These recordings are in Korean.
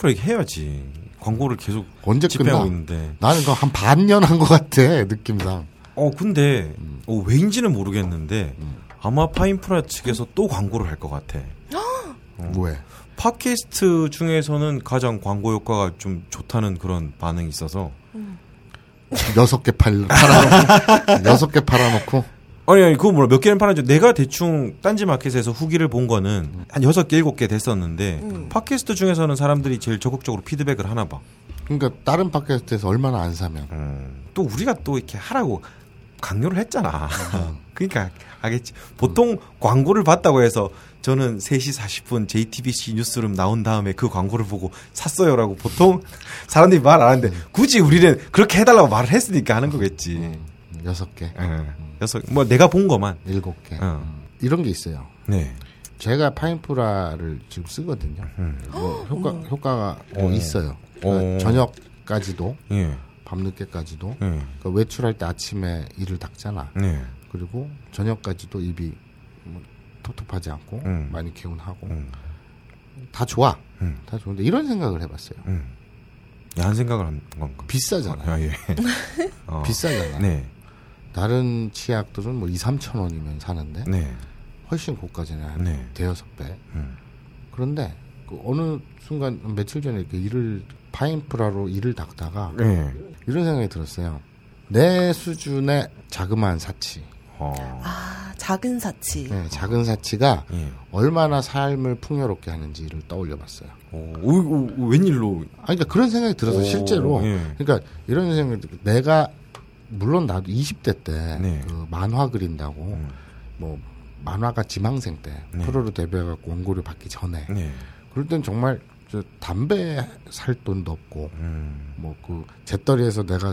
400% 해야지. 광고를 계속 언제 끝나? 있는데. 나는 그한 반년 한 것 같아 느낌상. 어 근데 음. 어, 왜인지는 모르겠는데 음. 아마 파인프라 측에서 또 광고를 할 것 같아. 어. 왜? 팟캐스트 중에서는 가장 광고 효과가 좀 좋다는 그런 반응이 있어서 음. 어, 여섯 개 팔 팔아 여섯 개 팔아놓고 아니 아니 그거 몰라 몇 개는 팔았죠. 내가 대충 딴지 마켓에서 후기를 본 거는 한 여섯 개 일곱 개 됐었는데 팟캐스트 중에서는 사람들이 제일 적극적으로 피드백을 하나 봐. 그러니까 다른 팟캐스트에서 얼마나 안 사면 음, 또 우리가 또 이렇게 하라고 강요를 했잖아. 그러니까 알겠지. 보통 광고를 봤다고 해서 저는 3시 40분 JTBC 뉴스룸 나온 다음에 그 광고를 보고 샀어요라고 보통 사람들이 말 안 하는데 굳이 우리는 그렇게 해달라고 말을 했으니까 하는 거겠지. 음, 여섯 개, 예. 여섯 뭐 내가 본 것만. 일곱 개 어. 음. 이런 게 있어요. 네. 제가 파인프라를 지금 쓰거든요. 뭐 효과 효과가 뭐 어. 있어요. 어. 그러니까 저녁까지도 예. 밤늦게까지도 예. 그러니까 외출할 때 아침에 이를 닦잖아. 네. 그리고 저녁까지도 입이 뭐 텁텁하지 않고 음. 많이 개운하고 음. 다 좋아. 음. 다 좋은데 이런 생각을 해봤어요. 음. 야한 생각을 한 건가? 비싸잖아요. 아, 예. 어. 비싸잖아. 네. 다른 치약들은 뭐 2, 3천 원이면 사는데 네. 훨씬 고가잖아요. 한 네. 대여섯 배. 음. 그런데 그 어느 순간 며칠 전에 이렇게 이를 파인프라로 이를 닦다가 네. 이런 생각이 들었어요. 내 수준의 자그마한 사치, 어. 아, 작은 사치. 네, 작은 사치가 예. 얼마나 삶을 풍요롭게 하는지를 떠올려 봤어요. 오, 오, 오, 웬일로? 아니, 그러니까 그런 생각이 들어서 오, 실제로, 예. 그러니까 이런 생각이 들- 내가 물론 나도 20대 때 네. 그 만화 그린다고 음. 뭐 만화가 지망생 때 네. 프로로 데뷔해갖고 원고료 받기 전에 네. 그럴 땐 정말 저 담배 살 돈도 없고 음. 뭐그 재떨이에서 내가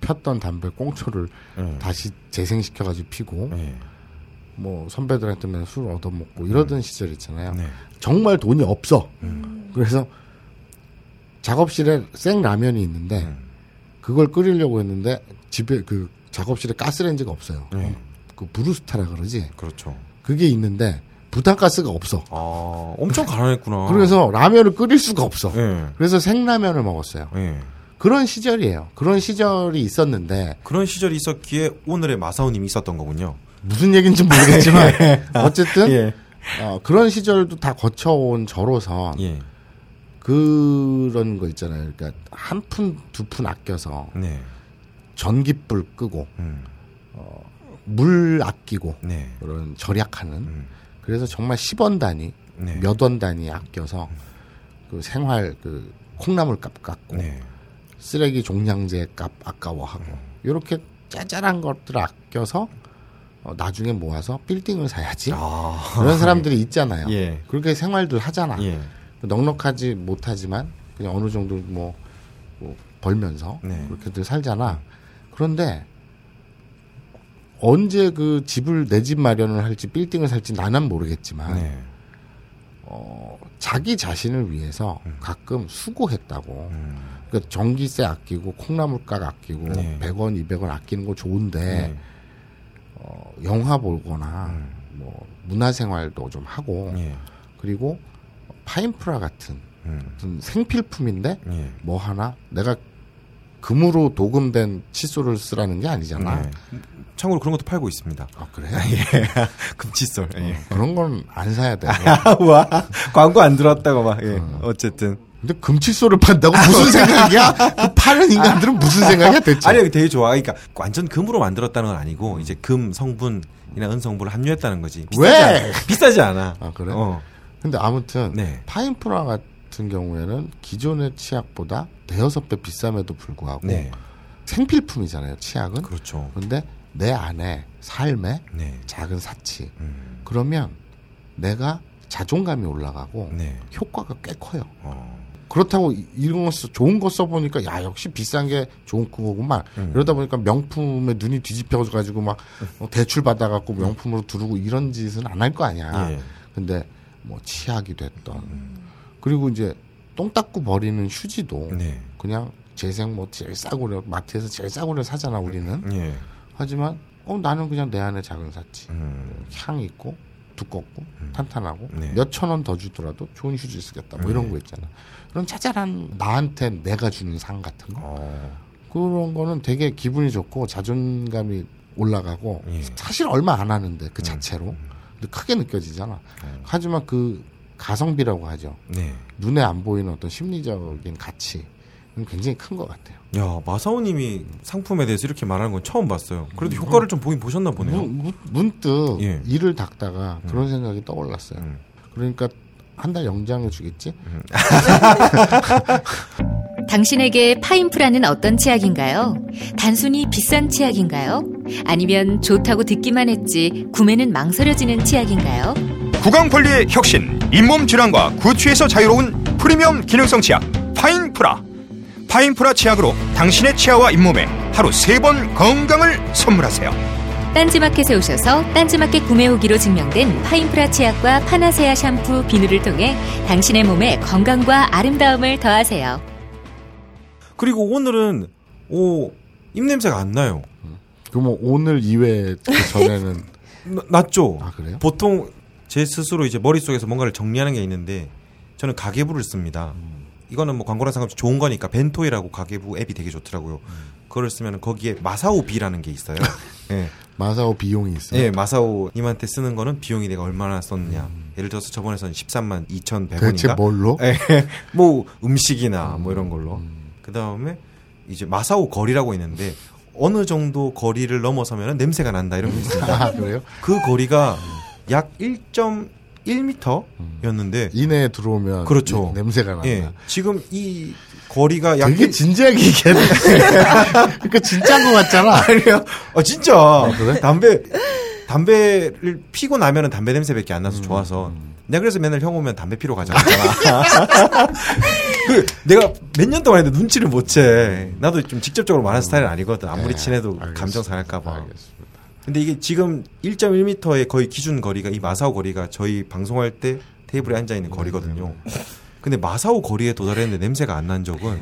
폈던 담배 꽁초를 네. 다시 재생시켜가지고 피고 네. 뭐 선배들한테 맨날 술 얻어먹고 이러던 시절 있잖아요. 네. 정말 돈이 없어. 음. 그래서 작업실에 생 라면이 있는데 음. 그걸 끓이려고 했는데 집에 그 작업실에 가스레인지가 없어요. 네. 그 브루스타라 그러지. 그렇죠. 그게 있는데 부탄가스가 없어. 아, 엄청 가난했구나. 그래서 라면을 끓일 수가 없어. 예. 그래서 생라면을 먹었어요. 예. 그런 시절이에요. 그런 시절이 있었는데 그런 시절이 있었기에 오늘의 마사오님이 있었던 거군요. 무슨 얘기인지 모르겠지만 어쨌든 예. 어, 그런 시절도 다 거쳐온 저로서 예. 그런 거 있잖아요. 그러니까 한 푼 두푼 아껴서 네. 전기불 끄고 음. 물 아끼고 네. 그런 절약하는 음. 그래서 정말 10원 단위 네. 몇원 단위 아껴서 그 생활 그 콩나물 값 깎고 네. 쓰레기 종량제 값 아까워하고 이렇게 짜잘한 것들 아껴서 어, 나중에 모아서 빌딩을 사야지 아. 그런 사람들이 있잖아요. 예. 그렇게 생활들 하잖아. 예. 넉넉하지 못하지만 그냥 어느 정도 뭐, 뭐 벌면서 네. 그렇게들 살잖아. 그런데 언제 그 집을 내 집 마련을 할지 빌딩을 살지 나는 모르겠지만 네. 어, 자기 자신을 위해서 가끔 수고했다고. 음. 그러니까 전기세 아끼고 콩나물값 아끼고 네. 100원, 200원 아끼는 거 좋은데 네. 어, 영화 보거나 음. 뭐 문화생활도 좀 하고 예. 그리고 파인프라 같은 음. 생필품인데 예. 뭐 하나 내가 금으로 도금된 칫솔을 쓰라는 게 아니잖아. 네. 참고로 그런 것도 팔고 있습니다. 아 그래? 예. 금칫솔. 예. 그런 건 안 사야 돼. 와 광고 안 들어왔다고 막. 예. 어쨌든. 근데 금칫솔을 판다고 무슨 생각이야? 그 파는 인간들은 무슨 생각이야 대체? 아니 되게 좋아. 그러니까 완전 금으로 만들었다는 건 아니고 이제 금 성분이나 은 성분을 함유했다는 거지. 비싸지 왜? 않아. 비싸지 않아. 아, 그래? 어. 근데 아무튼 네. 파인프라 같은 경우에는 기존의 치약보다 대여섯 배 비쌈에도 불구하고 네. 생필품이잖아요. 치약은. 그렇죠. 그런데 내 안에 삶에 네. 작은 사치. 음. 그러면 내가 자존감이 올라가고 네. 효과가 꽤 커요. 어. 그렇다고 이- 이런 거 써, 좋은 거 써보니까 야 역시 비싼 게 좋은 거구만. 음. 이러다 보니까 명품에 눈이 뒤집혀가지고 막 어, 대출 받아갖고 명품으로 두르고 이런 짓은 안 할 거 아니야. 예. 근데 뭐 치약이 됐던 그리고 이제 똥 닦고 버리는 휴지도 네. 그냥 재생 뭐 제일 싸구려 마트에서 제일 싸구려 사잖아 우리는. 예. 하지만 어 나는 그냥 내 안에 작은 사치. 음. 향 있고 두껍고 탄탄하고 네. 몇천 원 더 주더라도 좋은 휴지 쓰겠다 뭐 이런 거 있잖아 그런 짜잘한 나한테 내가 주는 상 같은 거 어. 그런 거는 되게 기분이 좋고 자존감이 올라가고 예. 사실 얼마 안 하는데 그 자체로 근데 크게 느껴지잖아 하지만 그 가성비라고 하죠 네. 눈에 안 보이는 어떤 심리적인 가치 는 굉장히 큰 것 같아요 야 마사오님이 상품에 대해서 이렇게 말하는 건 처음 봤어요. 그래도 효과를 좀 보긴 보셨나 보네요. 문, 문- 문득 예. 일을 닦다가 그런 생각이 떠올랐어요 음. 그러니까 한 달 영장을 주겠지 당신에게 파인프라는 어떤 치약인가요? 단순히 비싼 치약인가요? 아니면 좋다고 듣기만 했지 구매는 망설여지는 치약인가요? 구강 관리의 혁신, 잇몸 질환과 구취에서 자유로운 프리미엄 기능성 치약 파인프라. 파인프라 치약으로 당신의 치아와 잇몸에 하루 세 번 건강을 선물하세요. 딴지마켓에 오셔서 딴지마켓 구매 후기로 증명된 파인프라 치약과 파나세아 샴푸, 비누를 통해 당신의 몸에 건강과 아름다움을 더하세요. 그리고 오늘은 오 입냄새가 안 나요. 그럼 오늘 이외에 그 전에는 나- 낫죠. 아 그래요? 보통 제 스스로 이제 머릿속에서 뭔가를 정리하는 게 있는데 저는 가계부를 씁니다. 이거는 뭐 광고랑 상관없이 좋은 거니까 벤토이라고 가계부 앱이 되게 좋더라고요. 그걸 쓰면 거기에 마사오 비라는 게 있어요. 예. 마사오 비용이 있어요. 예, 마사오 님한테 쓰는 거는 비용이 내가 얼마나 썼냐. 예를 들어서 저번에선 13만 2,100원인가? 대체 뭘로? 예, 뭐 음식이나 뭐 이런 걸로. 그 다음에 이제 마사오 거리라고 있는데 어느 정도 거리를 넘어서면 냄새가 난다 이런 게 있습니다. 아 그래요? 그 거리가 약 1.1m였는데 이내에 들어오면 그렇죠. 네, 냄새가 난다. 예, 지금 이 거리가 약 되게 일- 진지하게 얘기했네. 그러니까 진짜인 것 같잖아. 아니요. 아 진짜 그래? 담배 담배를 피고 나면은 담배 냄새밖에 안 음, 나서 좋아서 내가 그래서 맨날 형 오면 담배 피러 가자 그랬잖아. 그 내가 몇 년 동안 했는데 눈치를 못 채. 나도 좀 직접적으로 말하는 스타일은 아니거든. 아무리 네, 친해도 알겠습니다. 감정 상할까 봐. 알겠습니다. 근데 이게 지금 1.1m의 거의 기준 거리가 이 마사오 거리가 저희 방송할 때 테이블에 앉아 있는 거리거든요. 근데 마사오 거리에 도달했는데 냄새가 안 난 적은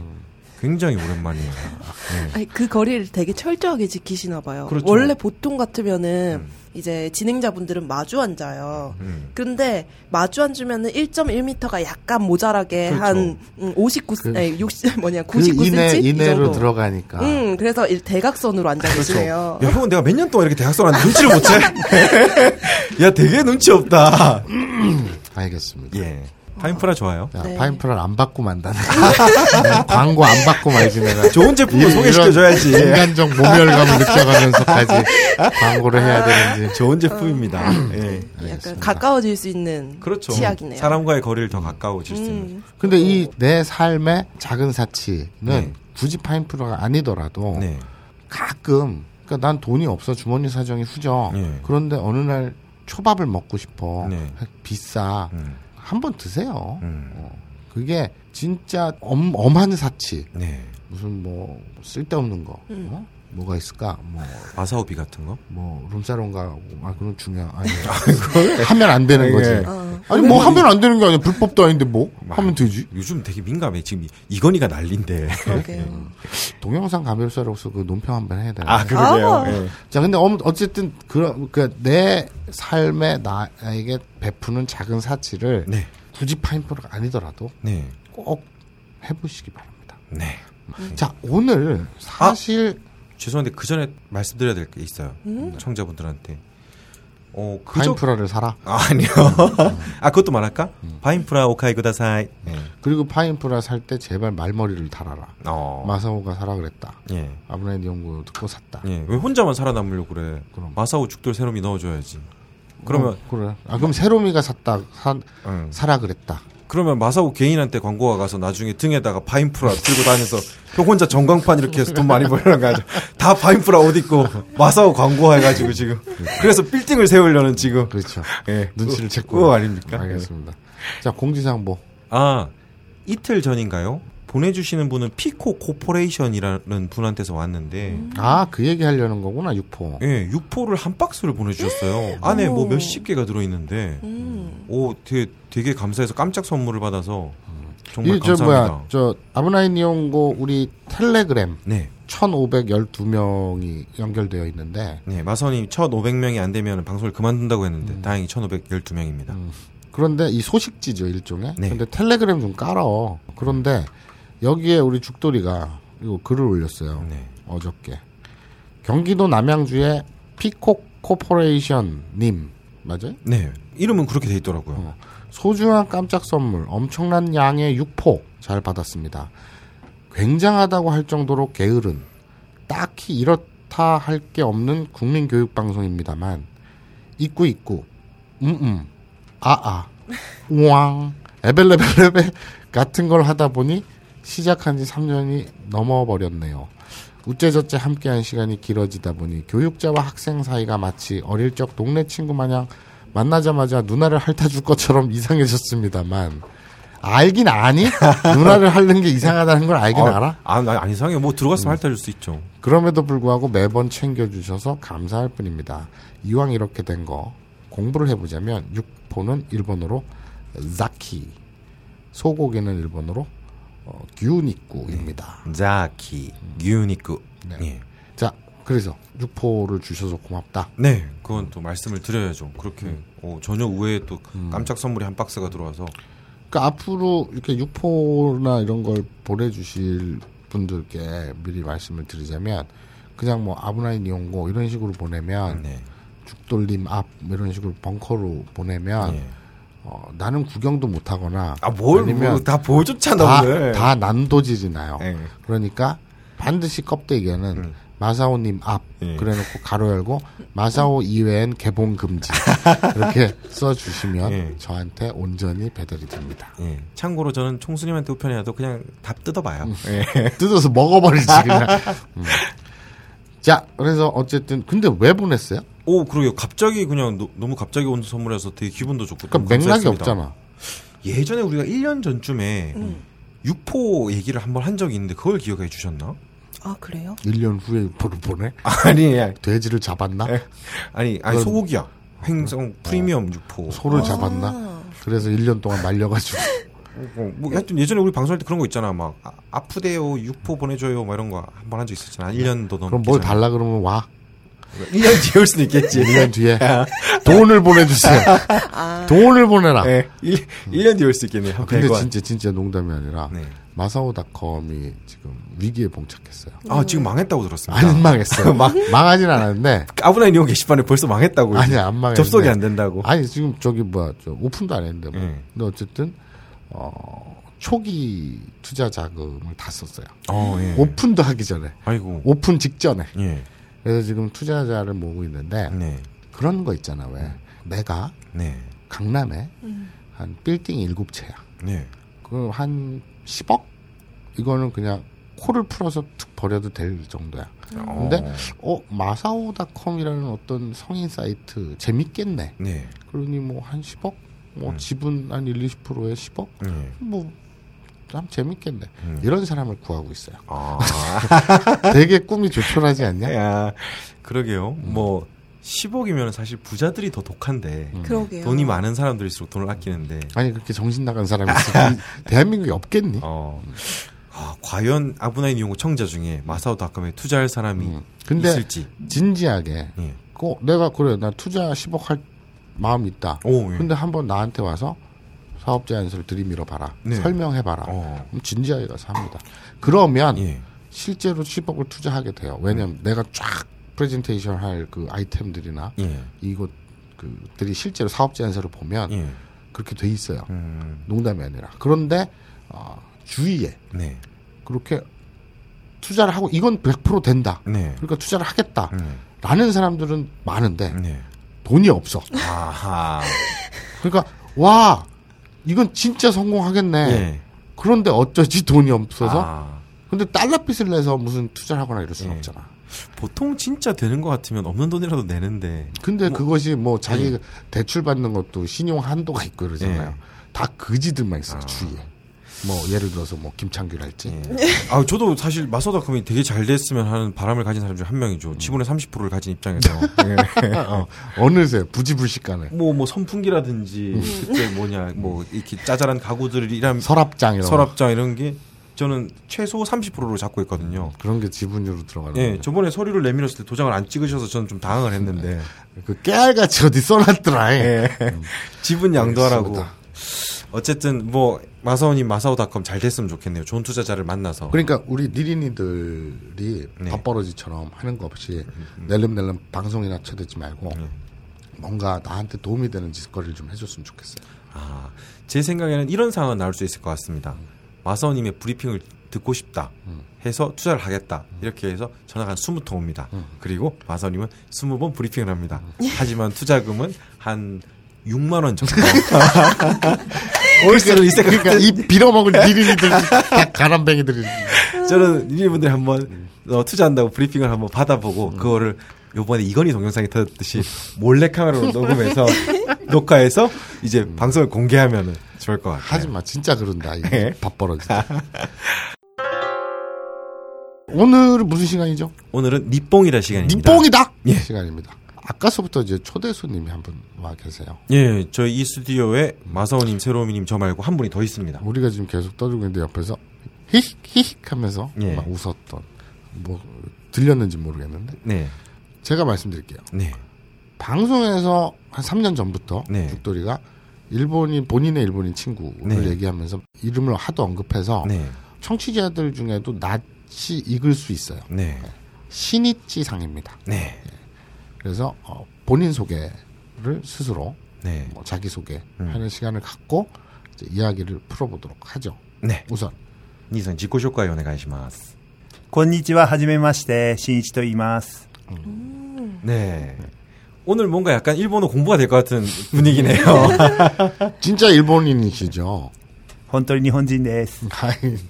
굉장히 오랜만이에요. 네. 아니, 그 거리를 되게 철저하게 지키시나 봐요. 그렇죠. 원래 보통 같으면은 음. 이제 진행자분들은 마주 앉아요. 음. 그런데 마주 앉으면은 1.1m가 약간 모자라게 그렇죠. 한 음, 59, 그- 아니 60 뭐냐 그 99cm 이내 이 이내로 정도. 들어가니까 음, 그래서 이 대각선으로 앉아 계시네요. 야, 형은 내가 몇 년 동안 이렇게 대학생 왔는데 눈치를 못 채? 야, 되게 눈치 없다. 알겠습니다. 예. 파인프라 좋아요. 야, 네. 파인프라를 안 받고 만다네. 광고 안 받고 말지 내가. 좋은 제품을 이- 소개시켜줘야지. 인간적 모멸감을 느껴가면서까지 광고를 해야 되는지. 좋은 제품입니다. 예. 약간 알겠습니다. 가까워질 수 있는 그렇죠. 치약이네요. 사람과의 거리를 더 가까워질 수 있는. 음, 근데 이 내 삶의 작은 사치는 네. 굳이 파인프라가 아니더라도 네. 가끔 그러니까 난 돈이 없어 주머니 사정이 후져. 네. 그런데 어느 날 초밥을 먹고 싶어. 네. 비싸. 음. 한번 드세요. 음. 어. 그게 진짜 엄, 엄한 사치. 네. 무슨 뭐 쓸데없는 거. 어? 뭐가 있을까? 뭐, 마사오비 같은 거? 뭐 룸사롱 가고 아 그건 중요 아니 하면 안 되는 거지. 예. 어. 아니 뭐 하면 안 되는 게 아니야. 불법도 아닌데 뭐 하면 되지. 요즘 되게 민감해. 지금 이- 이건희가 난린데. 그러게요. 동영상 감별사로서 그 논평 한번 해야 되나? 아, 그러게요. 아. 예. 자, 근데 어- 어쨌든 그런 그내 삶에 나에게 베푸는 작은 사치를 네. 굳이 파인프라가 아니더라도 네. 꼭 해보시기 바랍니다. 네. 자, 오늘 사실 죄송한데 그 전에 말씀드려야 될 게 있어요. 청자분들한테. 어, 그저 파인프라를 사라. 아, 아니요. 아, 그것도 말할까? 파인프라 오카이 구다사이. 네. 그리고 파인프라 살 때 제발 말머리를 달아라. 어. 마사오가 사라 그랬다. 예. 아브라인 연구 듣고 샀다. 예. 왜 혼자만 살아남으려고 그래? 그럼. 마사오 죽돌 새놈이 넣어줘야지. 그러면 어, 그래. 아 그럼 세로미가 샀다 사, 응. 사라 그랬다. 그러면 마사오 개인한테 광고가 가서 나중에 등에다가 파인프라 들고 다녀서 형 혼자 전광판 이렇게 해서 돈 많이 벌려는 거 아니야? 다 파인프라 옷 입고 마사오 광고 해가지고 지금 그래서 빌딩을 세우려는 지금 그렇죠. 예 눈치를 챘고. 그거 아닙니까? 알겠습니다. 자, 공지사항보. 아 이틀 전인가요? 보내주시는 분은 피코 코퍼레이션이라는 분한테서 왔는데 아, 그 얘기 하려는 거구나, 육포. 예, 육포를 한 박스를 보내주셨어요. 안에 뭐 몇십 개가 들어있는데, 음. 오, 되게, 되게 감사해서 깜짝 선물을 받아서 정말 이, 저, 감사합니다. 뭐야, 저, 아부나이 니홍고 우리 텔레그램 네, 1512명이 연결되어 있는데, 네, 마선이 1,500명이 안 되면 방송을 그만둔다고 했는데, 다행히 1,512명입니다. 음. 그런데 이 소식지죠, 일종의. 네. 근데 텔레그램 좀 깔어. 그런데 여기에 우리 죽돌이가 이거 글을 올렸어요. 네. 어저께. 경기도 남양주의 피콕 코퍼레이션 님, 맞아요? 네, 이름은 그렇게 돼 있더라고요. 어. 소중한 깜짝 선물, 엄청난 양의 육포 잘 받았습니다. 굉장하다고 할 정도로 게으른, 딱히 이렇다 할 게 없는 국민 교육 방송입니다만, 있고 있고, 음음, 아아, 우왕, 에벨레벨레벨 같은 걸 하다 보니 시작한 지 3년이 넘어 버렸네요. 우째저째 함께한 시간이 길어지다 보니 교육자와 학생 사이가 마치 어릴 적 동네 친구 마냥 만나자마자 누나를 핥아줄 것처럼 이상해졌습니다만 알긴 아니? 누나를 핥는 게 이상하다는 걸 알긴 아, 알아? 아, 아, 안 이상해요. 뭐 들어갔으면 핥아줄 수 있죠. 그럼에도 불구하고 매번 챙겨주셔서 감사할 뿐입니다. 이왕 이렇게 된 거 공부를 해보자면 육포는 일본어로 자키, 소고기는 일본어로 어, gyunik구입니다. 자키, 유니크. 네. 예. 자, 그래서 육포를 주셔서 고맙다. 네, 그건 또 말씀을 드려야죠. 그렇게 음. 어, 전혀 우회에 또 깜짝 선물이 한 박스가 들어와서 그러니까 앞으로 이렇게 육포나 이런 걸 보내주실 분들께 미리 말씀을 드리자면 그냥 뭐 아브나인 이용고 이런 식으로 보내면 네. 죽돌림 앞 이런 식으로 벙커로 보내면 예. 어, 나는 구경도 못하거나 아뭘 아니면 뭐, 다 보여줬잖아 다, 오늘. 다 난도질이 나요. 예. 그러니까 반드시 껍데기에는 음. 마사오님 앞 예. 그래놓고 가로 열고 마사오 이외엔 개봉 금지 이렇게 써주시면 예. 저한테 온전히 배달이 됩니다. 예. 참고로 저는 총수님한테 우편이라도 그냥 답 뜯어봐요. 음. 예. 뜯어서 먹어버리지 그냥. 음. 자 그래서 어쨌든 근데 왜 보냈어요? 오 그러게요. 갑자기 그냥 노- 너무 갑자기 온 선물이라서 되게 기분도 좋고. 그러니까 맥락이. 없잖아. 예전에 우리가 1년 전쯤에 육포 얘기를 한번 한 적이 있는데 그걸 기억해 주셨나? 아 그래요? 1년 후에 육포를 보내? 아니 아니 돼지를 잡았나? 아니, 아니 그건- 소고기야. 횡성 프리미엄 육포. 소를 아. 잡았나? 그래서 1년 동안 말려가지고 어, 뭐 하여튼 예전에 우리 방송할 때 그런 거 있잖아. 막 아, 아프대요, 육포 보내줘요, 막 이런 거 한 번 한 적 있었잖아. 1년도 넘게. 그럼 뭘. 달라 그러면 와. 1년 뒤에 올 수도 있겠지. 1년 뒤에 돈을 보내주세요. 돈을 보내라. 예, 1, 년 뒤에 올 수 있겠네. 한 아, 근데 100원. 진짜 진짜 농담이 아니라 네. 마사오닷컴이 지금 위기에 봉착했어요. 아, 지금 망했다고 들었습니다. 안 망했어요. 막- 망하진 않았는데 아브나인 이용 게시판에 벌써 망했다고. 아니 안 망했는데 접속이 안 된다고. 아니 지금 저기 뭐야 저 오픈도 안 했는데 뭐. 예. 근데 어쨌든 어 초기 투자 자금을 다 썼어요. 어, 예. 오픈도 하기 전에 아이고. 오픈 직전에 예. 그래서 지금 투자자를 모으고 있는데 네. 그런 거 있잖아 왜 내가 네. 강남에 한 빌딩 일곱 채야. 네. 그한 10억? 이거는 그냥 코를 풀어서 툭 버려도 될 정도야. 근데 어 마사오닷컴이라는 어떤 성인 사이트 재밌겠네. 네. 그러니 뭐 한 10억? 뭐 음. 지분 한 1, 20%에 10억? 네. 뭐 참 재밌겠네. 음. 이런 사람을 구하고 있어요. 아. 되게 꿈이 조촐하지 않냐? 야, 그러게요. 뭐 10억이면 사실 부자들이 더 독한데 음. 그러게요. 돈이 많은 사람들일수록 돈을 아끼는데 아니 그렇게 정신 나간 사람이 있으면 대한민국에 없겠니? 어. 아, 과연 아브나인 이용고 청자 중에 마사오닷컴에 투자할 사람이 음. 근데 있을지. 진지하게 예. 그 내가 그래 나 투자 10억 할 마음 있다. 오, 예. 근데 한번 나한테 와서 사업 제안서를 들이밀어 봐라. 네. 설명해 봐라. 어. 진지하게 가서 합니다. 그러면 예. 실제로 10억을 투자하게 돼요. 왜냐면 내가 쫙 프레젠테이션 할 그 아이템들이나 예. 이것 그들이 실제로 사업 제안서를 보면 예. 그렇게 돼 있어요. 음. 농담이 아니라. 그런데 어, 주위에 네. 그렇게 투자를 하고 이건 100% 된다. 네. 그러니까 투자를 하겠다. 네. 라는 사람들은 많은데 네. 돈이 없어. 아하. 그러니까 와 이건 진짜 성공하겠네. 예. 그런데 어쩌지 돈이 없어서 아, 근데 달러빚을 내서 무슨 투자를 하거나 이럴 수는 예. 없잖아. 보통 진짜 되는 것 같으면 없는 돈이라도 내는데 근데 그것이 뭐 자기 대출 받는 것도 신용 한도가 있고 그러잖아요. 예. 다 그지들만 있어요 아. 주위에. 뭐 예를 들어서 뭐 김창규랄지. 예. 아 저도 사실 마소다컴이 되게 잘 됐으면 하는 바람을 가진 사람 중 한 명이죠. 지분의 30%를 가진 입장에서 예. 어, 어느새 부지불식간에 뭐, 뭐, 선풍기라든지, 그때 뭐냐, 뭐, 이렇게 짜잘한 가구들이란 서랍장 이런 거. 서랍장 이런 게 저는 최소 30%로 잡고 있거든요. 그런 게 지분으로 들어가는 예, 거예요. 저번에 서류를 내밀었을 때 도장을 안 찍으셔서 저는 좀 당황을 했는데, 그 깨알같이 어디 써놨더라. 예. 지분 양도하라고. 어쨌든, 뭐, 마사오님, 마사오닷컴 잘 됐으면 좋겠네요. 좋은 투자자를 만나서. 그러니까 우리 니린이들이 네. 밥버러지처럼 하는 거 없이 낼름낼름 방송이나 쳐대지 말고 네. 뭔가 나한테 도움이 되는 짓거리를 좀 해줬으면 좋겠어요. 아, 제 생각에는 이런 상황은 나올 수 있을 것 같습니다. 마사오님의 브리핑을 듣고 싶다. 해서 투자를 하겠다. 이렇게 해서 전화가 한 20통 옵니다. 그리고 마사오님은 20번 브리핑을 합니다. 하지만 투자금은 한 6만 원 정도. 올 수는 있을 것 그러니까 이 빌어먹을 니린이들 다 가난뱅이들이. 저는 이분들이 한번 어, 투자한다고 브리핑을 한번 받아보고 그거를 요번에 이건희 동영상이 터졌듯이 몰래 카메라로 녹음해서 녹화해서 이제 방송을 공개하면 좋을 것 같아요. 하지 마 진짜 그런다 이 네. 밥버러지. 오늘은 무슨 시간이죠? 오늘은 니뽕이라 시간입니다. 니뽕이다 예. 시간입니다. 아까서부터 이제 초대 손님이 한 분 와 계세요. 예, 저희 이 스튜디오에 마사오님, 세로미님 저 말고 한 분이 더 있습니다. 우리가 지금 계속 떠들고 있는데 옆에서 히익 히익 하면서 예. 막 웃었던 뭐 들렸는지 모르겠는데 네, 제가 말씀드릴게요. 네, 방송에서 한 3년 전부터 네. 죽돌이가 일본인 본인의 일본인 친구를 네. 얘기하면서 이름을 하도 언급해서 네, 청취자들 중에도 낯이 익을 수 있어요. 네, 신이찌 상입니다. 네, 그래서 어, 본인 소개를 스스로 네, 뭐 자기 소개하는 음. 시간을 갖고 이제 이야기를 풀어보도록 하죠. 네. 우선 니선 지코 쇼카이 오네가이시마스. こんにちは、はじめまして、しんいちと言います。 네. 네. 오늘 뭔가 약간 일본어 공부가 될 것 같은 분위기네요. 진짜 일본인이시죠? 헌떨니 헌진데스.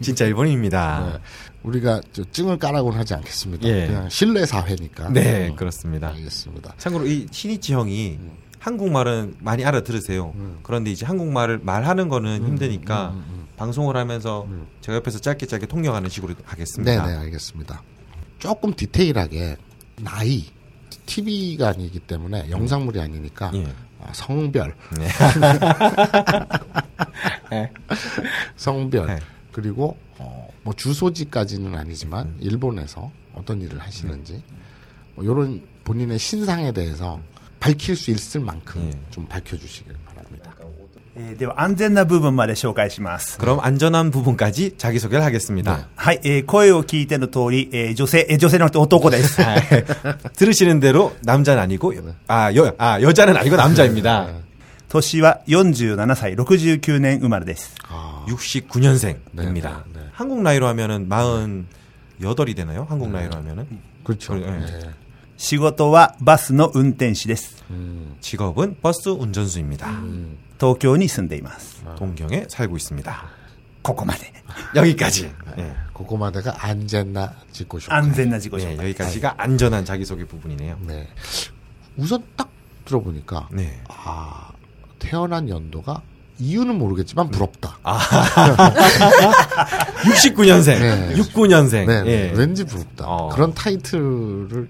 진짜 일본입니다. 네. 우리가 증을 까라고는 하지 않겠습니다. 예. 그냥 실내 사회니까. 네, 음. 그렇습니다. 알겠습니다. 참고로 이 신이치 형이 음. 한국말은 많이 알아들으세요. 음. 그런데 이제 한국말을 말하는 거는 음, 힘드니까 음, 음, 방송을 하면서 제가 옆에서 짧게 짧게 통역하는 식으로 하겠습니다. 네, 네 알겠습니다. 조금 디테일하게 나이 TV가 아니기 때문에 영상물이 아니니까 예. 아, 성별, 네. 성별 네. 그리고 어, 뭐 주소지까지는 아니지만 일본에서 어떤 일을 하시는지 뭐 이런 본인의 신상에 대해서 밝힐 수 있을 만큼 예. 좀 밝혀주시길. えーでは、安全な部分まで紹介します。 그럼 안전한 부분까지 자기소개를 네. 하겠습니다. はい、えー声を聞いての通り、えー女性、えー女性じゃなくて男です。 들으시는 대로 남자는 아니고 아, 여, 아 여자는 아니고 남자입니다. 年は47歳、69年生まれです。 69년생입니다. 네, 네. 한국 나이로 하면은 48이 되나요? 한국 나이로 하면은 그렇죠. 예. 예. 仕事はバスの運転手です。 직업은 버스 운전수입니다. 음. 東京に住んでいます。 동경에 살고 있습니다. ここまで。 여기까지. 예. 고코마데가 안젠나 짓고 싶어. 安全な自己紹 예, 介。 여기까지가 안전한 자기소개 부분이네요. 네. 우선 딱 들어보니까 네. 아 태어난 연도가 이유는 모르겠지만 부럽다. 69년생, 네. 69년생. 네, 예. 왠지 부럽다. 어. 그런 타이틀을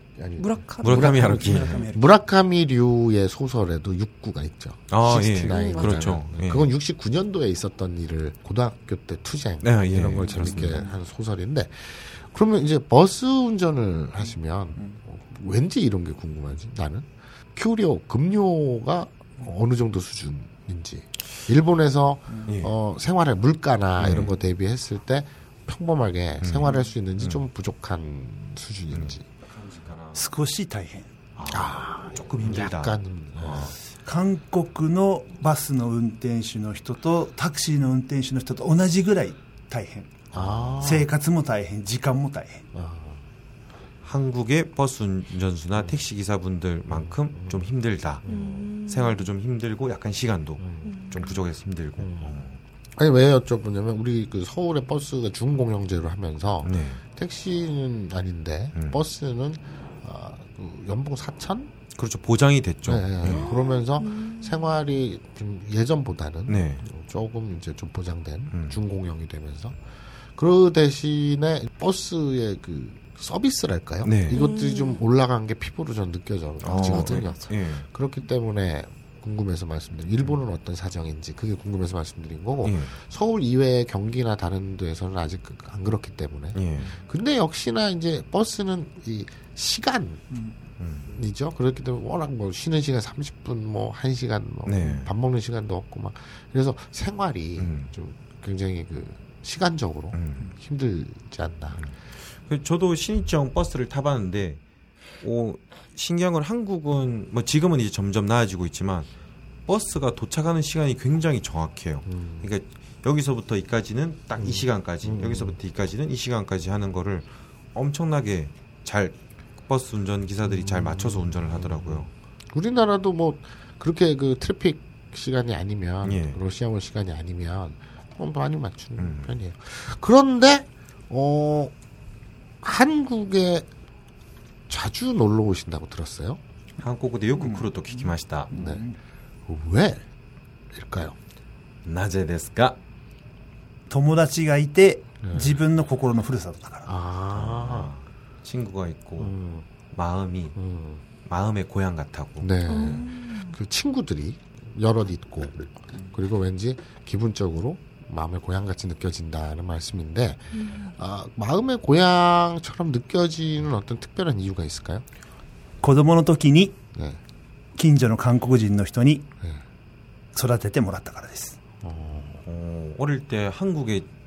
아니 무라카미. 무라카미 하루키. 무라카미류의 소설에도 69가 있죠. 아, 예. 69 그렇죠. 예. 그건 69년도에 있었던 일을 고등학교 때 투쟁 네, 예, 이런 걸 재밌게 그렇습니다. 한 소설인데 그러면 이제 버스 운전을 하시면 왠지 이런 게 궁금하지 나는 큐리오 급료가 어느 정도 수준인지 일본에서 예. 어, 생활의 물가나 네. 이런 거 대비했을 때 평범하게 생활할 수 있는지 좀 부족한 수준인지. 少し大変 조금 힘들다. 약간 어, 韓国のバスの運転手の人とタクシーの運転手の人と同じぐらい大変 아, 生活も大変時間も大変 한국의 버스 운전수나 택시 기사분들만큼 좀 힘들다. 생활도 좀 힘들고 약간 시간도 좀 부족해서 힘들고. 어. 아니 왜 여쭤보냐면 우리 그 서울의 버스가 준공영제로 하면서 네. 택시는 아닌데 음. 버스는 아, 그 연봉 4천? 그렇죠. 보장이 됐죠. 네, 네. 그러면서 생활이 좀 예전보다는 네. 조금 이제 좀 보장된 음. 준공영이 되면서 그 대신에 버스의 그 서비스랄까요? 네. 이것들이 좀 올라간 게 피부로 전 느껴져지거든요. 어, 예. 그렇기 때문에 궁금해서 말씀드린 일본은 어떤 사정인지 그게 궁금해서 말씀드린 거고 예. 서울 이외의 경기나 다른 데에서는 아직 그- 안 그렇기 때문에 예. 근데 역시나 이제 버스는 이 시간 이죠 그렇기 때문에 워낙 뭐 쉬는 시간 30분 뭐 1시간 뭐밥 네. 먹는 시간도 없고 막 그래서 생활이 음. 좀 굉장히 그 시간적으로 음. 힘들지 않나 그 저도 신입정 버스를 타봤는데, 오, 신기한 건 한국은, 뭐 지금은 이제 점점 나아지고 있지만, 버스가 도착하는 시간이 굉장히 정확해요. 음. 그러니까 여기서부터 이까지는 딱 이 시간까지, 음. 여기서부터 이까지는 이 시간까지 하는 거를 엄청나게 잘, 버스 운전 기사들이 잘 맞춰서 운전을 하더라고요. 우리나라도 뭐 그렇게 그 트래픽 시간이 아니면 예. 러시아월 시간이 아니면 좀 많이 맞추는 음. 편이에요. 그런데 어 한국에 자주 놀러 오신다고 들었어요. 한국어대 요크 크루토 키키마시다. 네. 왜일까요? 나제 ですか?友達がいてうん自分の心のふるさとだから 아, 친구가 있고 음, 마음이 음, 마음의 고향 같다고. 네. 그 친구들이 여럿 있고 그리고 왠지 기분적으로 마음의 고향같이 느껴진다는 말씀인데 아, 마음의 고향처럼 느껴지는 어떤 특별한 이유가 있을까요? 子供の時に 네. 近所の韓国人の人にね育ててもらったからです 어, 어릴 때 한국에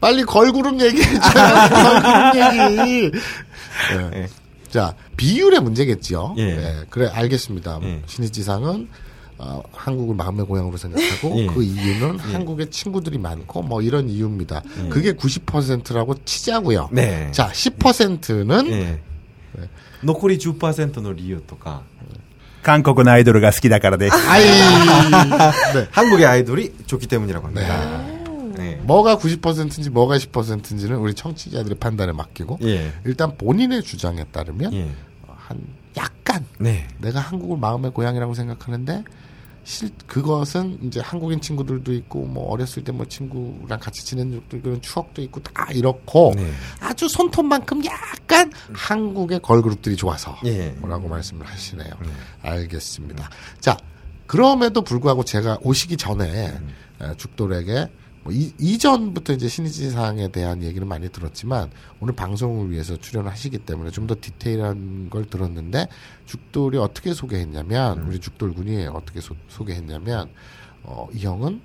빨리 걸그룹 얘기해 줘요. 걸그룹 얘기. 네. 예. 자 비율의 문제겠지요. 예. 네, 그래 알겠습니다. 예. 신의지상은 어, 한국을 마음의 고향으로 생각하고 예. 그 이유는 한국에 친구들이 많고 뭐 이런 이유입니다. 예. 그게 90%라고 치자고요. 네. 자 10%는 예. 残り10%の理由とか、韓国のアイドルが好きだからです 아이 네. 한국의 아이돌이 좋기 때문이라고 합니다. 네. 뭐가 90%인지 뭐가 10%인지는 우리 청취자들의 판단에 맡기고 예. 일단 본인의 주장에 따르면 예. 한 약간 네. 내가 한국을 마음의 고향이라고 생각하는데 실 그것은 이제 한국인 친구들도 있고 뭐 어렸을 때 뭐 친구랑 같이 지낸 적도 그런 추억도 있고 다 이렇고 네. 아주 손톱만큼 약간 한국의 걸그룹들이 좋아서 예. 말씀을 하시네요. 알겠습니다. 자 그럼에도 불구하고 제가 오시기 전에 음. 에, 죽돌에게 뭐 이, 이전부터 이제 신의지상에 대한 얘기를 많이 들었지만 오늘 방송을 위해서 출연을 하시기 때문에 좀 더 디테일한 걸 들었는데 죽돌이 어떻게 소개했냐면 우리 죽돌군이 어떻게 소, 소개했냐면 어, 이 형은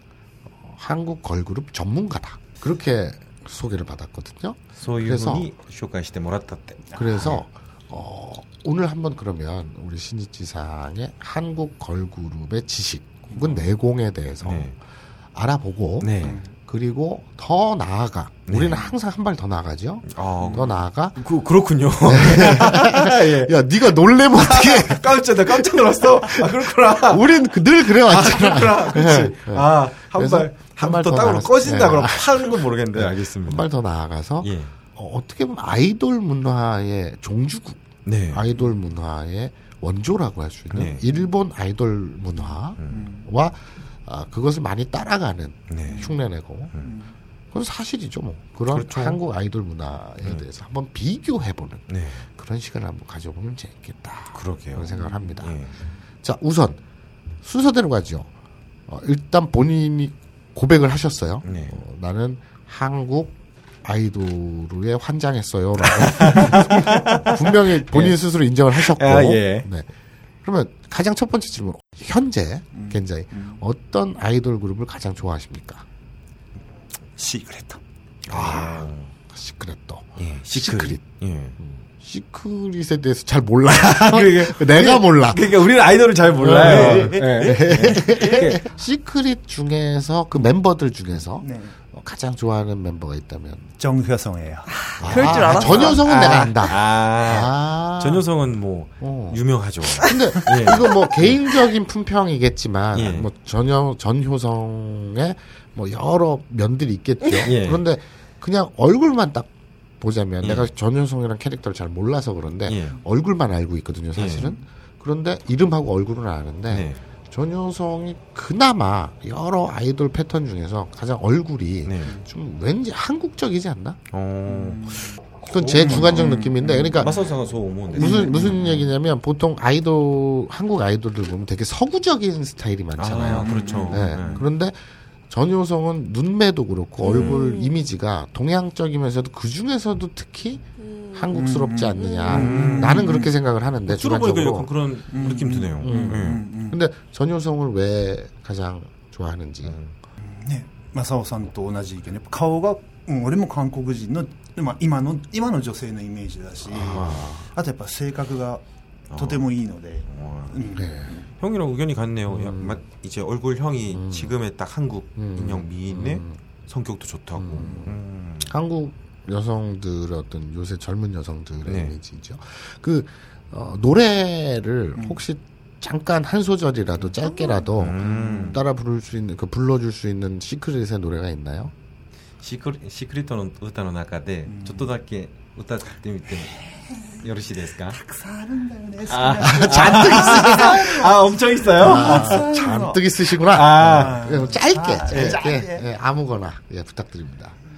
어, 한국 걸그룹 전문가다 그렇게 소개를 받았거든요. そういうふうに紹介してもらったって。 그래서 어, 오늘 한번 그러면 우리 신이지상의 한국 걸그룹의 지식 혹은 내공에 대해서 네. 알아보고 네. 그리고 더 나아가 네. 우리는 항상 한 발 더 나아가죠. 아, 더 나아가 그, 그렇군요. 예. 야 네가 놀래면 어떻게? 깜짝, 나 깜짝 놀랐어. 아, 그렇구나. 우린 그- 늘 그래 왔잖아. 그렇구나. 그렇지. 아, 한 그래서 발, 한한발발더더 땅으로. 꺼진다. 네. 그럼 파는 건 모르겠는데. 알겠습니다. 한 발 더 나아가서 예. 어, 떻게 보면 아이돌 문화의 종주국, 네. 아이돌 문화의 원조라고 할 수 있는 네. 일본 아이돌 문화와 아, 그것을 많이 따라가는 네. 흉내내고 그건 사실이죠, 뭐. 그런 그렇죠. 한국 아이돌 문화에 대해서 한번 비교해보는 네. 그런 시간을 한번 가져보면 재밌겠다. 그러게요. 그런 생각을 합니다. 예. 자, 우선 순서대로 가죠. 어, 일단 본인이 고백을 하셨어요. 네. 어, 나는 한국 아이돌에 환장했어요라고 분명히 본인 스스로 인정을 하셨고. 아, 예. 네. 그러면 가장 첫 번째 질문 현재 음, 굉장히 음. 어떤 아이돌 그룹을 가장 좋아하십니까? 시크릿. 아 시크릿도. 예, 시크릿. 시크릿. 예. 음. 시크릿에 대해서 잘 몰라요. 내가 몰라. 그러니까 우리는 아이돌을 잘 몰라요. 어, 예. 예. 예. 시크릿 중에서 그 멤버들 중에서 네. 어, 가장 좋아하는 멤버가 있다면 정효성이에요. 그럴 줄 알았어. 전효성은 내가 안다. 아. 아. 전효성은 뭐 어. 유명하죠. 근데 예. 이거 뭐 개인적인 품평이겠지만 예. 뭐 전효 전효성의 뭐 여러 면들이 있겠죠. 예. 그런데 그냥 얼굴만 딱 보자면 예. 내가 전효성이라는 캐릭터를 잘 몰라서 그런데 예. 얼굴만 알고 있거든요, 사실은. 그런데 이름하고 얼굴은 아는데 네. 전효성이 그나마 여러 아이돌 패턴 중에서 가장 얼굴이 네. 좀 왠지 한국적이지 않나? 어. 그건 제 주관적 느낌인데, 그러니까 마사오상은 소 오모인데. 무슨 무슨 얘기냐면 보통 아이돌 한국 아이돌들 보면 되게 서구적인 스타일이 많잖아요. 아, 그렇죠. 네. 네. 그런데 전효성은 눈매도 그렇고 얼굴 이미지가 동양적이면서도 그 중에서도 특히 한국스럽지 않느냐. 나는 그렇게 생각을 하는데 들어보니까 주관적으로. 약간 그런 느낌 드네요. 음. 근데 전효성을 왜 가장 좋아하는지. ね、正雄さんと同じ意見で顔が、うん、俺も韓国人の、まあ、今の今の女性のイメージだしあとやっぱ性格がとてもいいので、うん、 형이랑 의견이 같네요. 야, 막 이제 얼굴형이 지금의 딱 한국 인형 미인의 성격도 좋다고. 음. 한국 여성들의 어떤 요새 젊은 여성들의 네. 이미지죠. 그 어, 노래를 혹시 잠깐 한 소절이라도 짧게라도 음. 따라 부를 수 있는 그 불러줄 수 있는 시크릿의 노래가 있나요? シクリシクリットの歌の中でちょっとだけ歌ってみてよろしいですか잔뜩 있어요. 아, 엄청 있어요? 아, 잔뜩 있으시구나. 아. 예, 짧게, 아, 짧게, 짧게. 예, 아무거나 예, 부탁드립니다.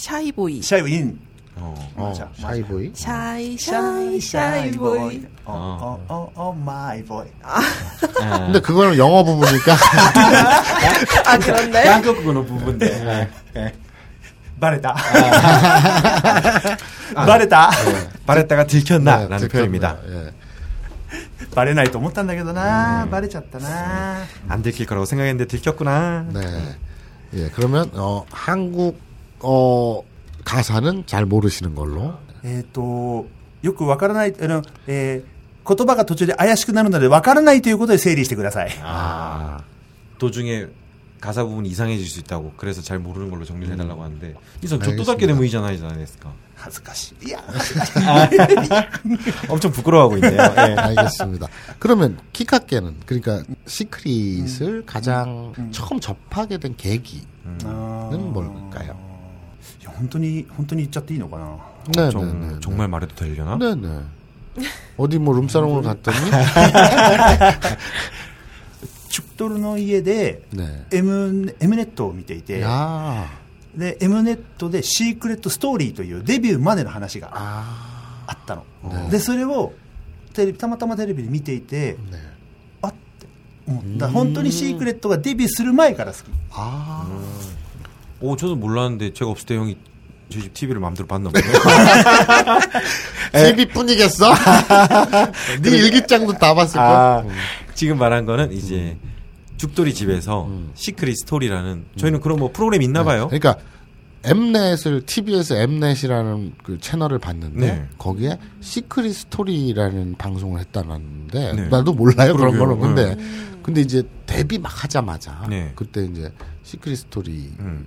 Shy Boy. 샤이인. 어, 어 맞아. Shy Boy. Shy, shy, shy boy. 어, 어, 어, 어, 어 my boy. 아. 아. 네. 근데 그거는 영어 부분이니까. 아, 그런데? 한국어 부분인데. 말했다. 아. 아. 말했다. 네. 말했다가 들켰나? 네, 라는 표현입니다. 예. バレないと思ったんだけどな 음. バレちゃったな 안 들킬 거라고 생각했는데 들켰구나. 네. 예, 그러면 어 한국 어 가사는 잘 모르시는 걸로. えっ、とよくわからないあの、えー言葉が途中で怪しくなるのでわからないということで整理してください 아, 도중에 가사 부분이 이상해질 수 있다고 그래서 잘 모르는 걸로 정리를 해달라고 하는데 이선 알겠습니다. 저또답게 되면 이잖아요, 잖아요,ですか. 恥ずかしいいや 엄청 부끄러워하고 있네요. 예. 알겠습니다. 그러면 키카케는 그러니까 시크릿을 가장 처음 접하게 된 계기는 あー 뭘까요? いや本当に本当に言っちゃっていいのかな 네, 정, 네, 네, 정말 말해도 되려나? 네, 네. 어디 뭐 룸사롱을 갔더니 축도르の家で 네. M, M ネットを見ていて 야, で M ネットでシークレットストーリーというデビューまでの話が 아, あったの、でそれをテレビたまたまテレビで見ていて 네. あって思った本当にシークレットがデビューする前から好き 아, 오, 저도 몰랐는데 제가 없을 때 형이 저희 집 TV를 마음대로 봤나 보네. TV뿐이겠어? 네 일기장도 다 봤을 걸. 아, 지금 말한 거는 이제 죽돌이 집에서 시크릿 스토리라는 저희는 그런 뭐 프로그램 있나 봐요. 그러니까 엠넷을 TBS 엠넷이라는 그 채널을 봤는데 네. 거기에 시크릿 스토리라는 방송을 했다는데 네. 나도 몰라요 그런. 거는 근데 근데 이제 데뷔 막 하자마자 네. 그때 이제 시크릿 스토리 음.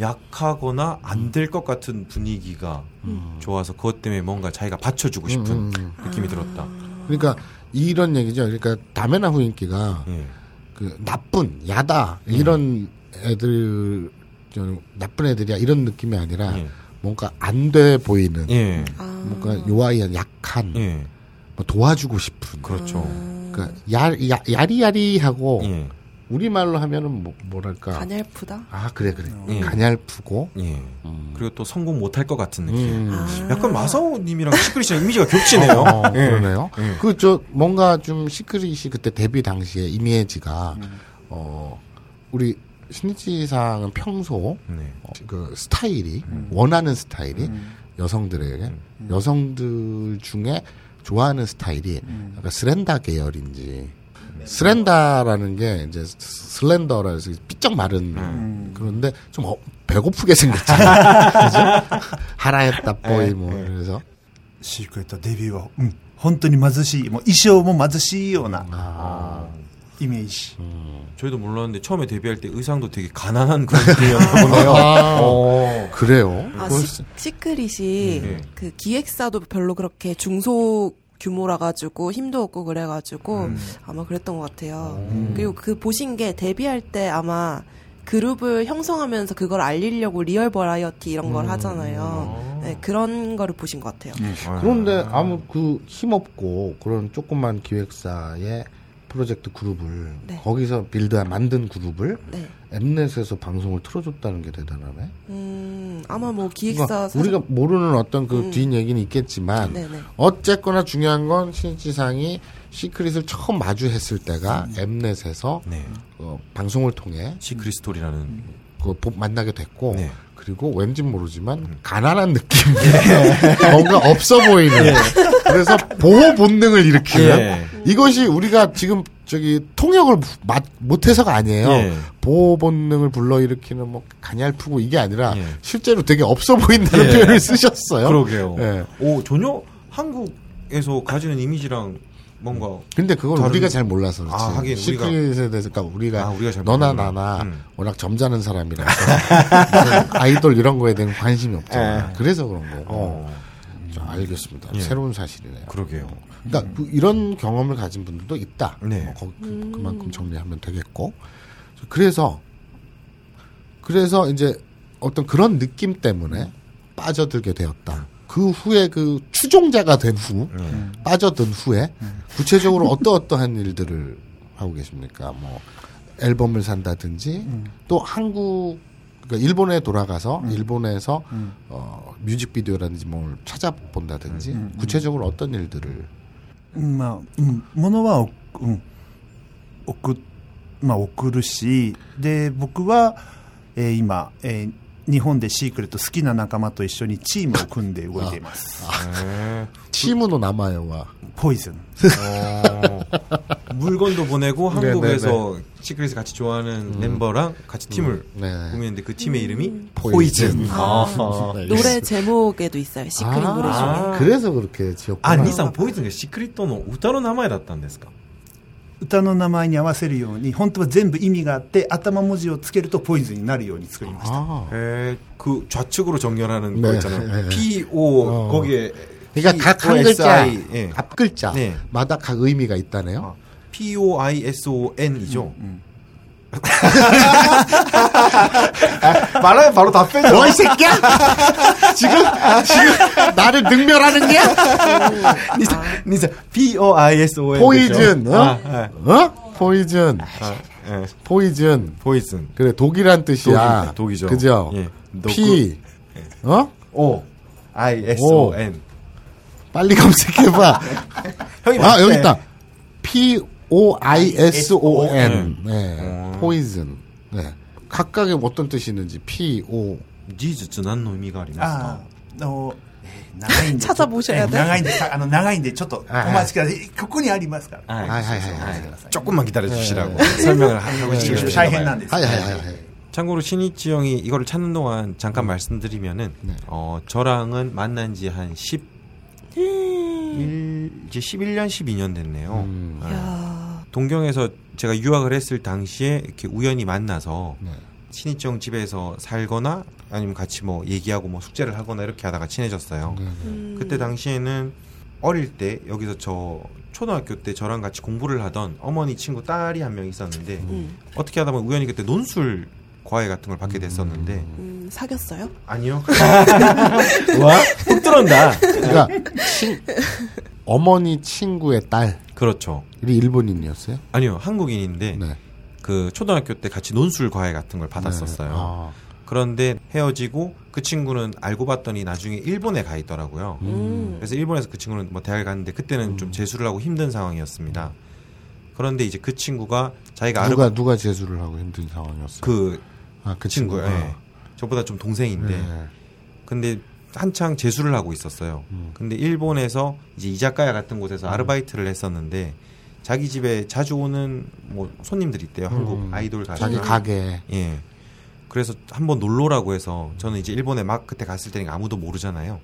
약하거나 안 될 것 같은 분위기가 좋아서 그것 때문에 뭔가 자기가 받쳐주고 싶은 음, 음. 느낌이 들었다. 그러니까 이런 얘기죠. 그러니까 다메나 후인기가 예. 그 나쁜 야다 이런 애들 저 나쁜 애들이야 이런 느낌이 아니라 예. 뭔가 안 돼 보이는 예. 아. 뭔가 요아이한 약한 예. 뭐 도와주고 싶은 그렇죠. 그러니까 야, 야, 야리야리하고 예. 우리말로 하면은 뭐, 뭐랄까 가냘프다. 아 그래 그래 예. 가냘프고 예. 음. 그리고 또 성공 못할 것 같은 느낌. 음. 아. 약간 마사오님이랑 시크릿 씨랑 이미지가 겹치네요. 어, 예. 그러네요. 예. 그저 뭔가 좀 시크릿이 그때 데뷔 당시에 이미지가 어 우리 신지상은 평소 네. 어, 그 스타일이 원하는 스타일이 여성들에게 여성들 중에 좋아하는 스타일이 약간 스렌다 계열인지 슬렌다라는 게 이제 slender라 해서 삐쩍 마른 음. 그런데 좀 어, 배고프게 생겼잖아요. 하라했다 보이 네. 뭐 그래서 시크릿 デビューは 음, 本当に貧しいもう衣装も貧しいような 아. 이미지. 음. 저희도 몰랐는데 처음에 데뷔할 때 의상도 되게 가난한 그런 느낌이었나요. 아, 어. 그래요. 아, 시, 시크릿이 네. 그 기획사도 별로 그렇게 중소 규모라 가지고 힘도 없고 그래 가지고 아마 그랬던 것 같아요. 그리고 그 보신 게 데뷔할 때 아마 그룹을 형성하면서 그걸 알리려고 리얼 버라이어티 이런 걸 하잖아요. 네, 그런 거를 보신 것 같아요. 그런데 아무 그 힘없고 그런 조그만 기획사의 프로젝트 그룹을 네. 거기서 build한 만든 그룹을 네. 엠넷에서 방송을 틀어줬다는 게 대단하네. 음, 아마 뭐 기획사 그러니까 사장- 우리가 모르는 어떤 그 음. 뒷 얘기는 있겠지만 네네. 어쨌거나 중요한 건 신지상이 시크릿을 처음 마주했을 때가 엠넷에서 네. 어, 방송을 통해 시크릿 스토리라는 그 보- 만나게 됐고 네. 그리고 왠지 모르지만 가난한 느낌 뭔가 없어 보이는 그래서 보호 본능을 일으키는 예. 이것이 우리가 지금 저기 통역을 마- 못해서가 아니에요 예. 보호 본능을 불러일으키는 뭐 가냘프고 이게 아니라 예. 실제로 되게 없어 보인다는 예. 표현을 쓰셨어요 그러게요. 예. 오 전혀 한국에서 가지는 이미지랑 뭔가 근데 그걸 다른- 우리가 잘 몰라서 그렇지. 아, 하긴 우리가- 시크릿에 대해서 그러니까 우리가, 아, 우리가 잘 너나. 나나 음. 워낙 점잖은 사람이라서 아이돌 이런 거에 대한 관심이 없잖아. 그래서 그런 거고. 어, 자, 알겠습니다. 예. 새로운 사실이네요. 그러게요. 그러니까 그 이런 경험을 가진 분들도 있다. 네. 뭐 거- 그, 그만큼 정리하면 되겠고. 그래서 그래서 이제 어떤 그런 느낌 때문에 빠져들게 되었다. 그 후에 그 추종자가 된 후, 네. 빠져든 후에 구체적으로 어떠어떠한 일들을 하고 계십니까? 뭐 앨범을 산다든지 또 한국 그러니까 일본에 돌아가서 일본에서 어, 뮤직비디오라든지 뭘 찾아본다든지 구체적으로 어떤 일들을 まあ、うん、物は、うん、送まあ、送るしで僕は、えー今、えー日本でシークレット好きな仲間と一緒にチームを組んで動いています 네. 치무노 나마요와 ポイズン 어, 물건도 보내고 네, 한국에서 시크릿을 같이 좋아하는 멤버랑 같이 팀을 네. 꾸미는데 그 팀의 이름이 포이즌. 아, 네, 노래 제목에도 있어요. 시크릿 아, 노래 중에. 그래서 그렇게 지었구나. 아, 니상 포이즌 가 시크릿の歌の名前だったんですか 歌の名前に合わせるように本当は全部意味があって頭文字をつけるとポイズンになるように作りました 아. 에, 그 좌측으로 정렬하는 네, 거 있잖아요. 네. P, O, 어. 거기에 그러니까 각 한 P, O, S, 글자, I, 예. 앞 글자마다 네. 각 의미가 있다네요. 어, P, O, I, S, O, N이죠. 말하면 바로 답변이죠. 뭐이 새끼야? 지금 지금 나를 능멸하는 게? 니사, 니사, P-O-I-S-O-N. 포이즌, 어? 아, 아, 어? 포이즌, 아, 예. 포이즌. 포이즌. 그래 독이란 뜻이야. 독이, 독이죠. 그죠? 예. 너 P, 어? O. I-S-O-N. 빨리 검색해봐. 아. 여기 있다. P O I S O N. 네. 어. 포이즌. 네. 각각의 어떤 뜻이 있는지 P O 事実何の意味がありますあかあの、えー長いんで。 찾아보셔야 ちょっと 돼 えー長いんで、さあの、長いんで、ちょっとお待ちください。ここにありますから。 아, 하이, 하이, 하이, 아, 하이. 조금만 기다려 주시라고 설명을 하고 大 싶으신가 変な 봐요. んです。 하이 하이 하이 하이. 참고로 신이치 형이 이거를 찾는 동안 잠깐 말씀드리면은 어 저랑은 만난 지 한 10, 일, 이제 11년, 12년 됐네요. 음. 네. 야, 동경에서 제가 유학을 했을 당시에 이렇게 우연히 만나서 네. 형 집에서 살거나 아니면 같이 뭐 얘기하고 뭐 숙제를 하거나 이렇게 하다가 친해졌어요. 음. 그때 당시에는 어릴 때 여기서 저 초등학교 때 저랑 같이 공부를 하던 어머니 친구 딸이 한 명 있었는데 음, 어떻게 하다 보면 우연히 그때 논술 과외 같은 걸 받게 됐었는데 음, 사귀었어요? 아니요. 와? 훅 들어온다. 그러니까 친, 어머니 친구의 딸이 그렇죠. 일본인이었어요? 아니요. 한국인인데 네. 그 초등학교 때 같이 논술 과외 같은 걸 받았었어요. 네. 아. 그런데 헤어지고 그 친구는 알고 봤더니 나중에 일본에 가 있더라고요. 음. 그래서 일본에서 그 친구는 뭐 대학을 갔는데 그때는 음. 좀 재수를 하고 힘든 상황이었습니다. 그런데 이제 그 친구가 자기가 아르 누가 누가 재수를 하고 힘든 상황이었어요. 그 아, 그 친구요. 예. 저보다 좀 동생인데 네. 근데 한창 재수를 하고 있었어요. 음. 근데 일본에서 이제 이자카야 같은 곳에서 아르바이트를 했었는데 자기 집에 자주 오는 뭐 손님들이 있대요. 한국 음. 아이돌 가수. 자기 가게. 예. 그래서 한번 놀러라고 해서 저는 이제 일본에 막 그때 갔을 때니까 아무도 모르잖아요.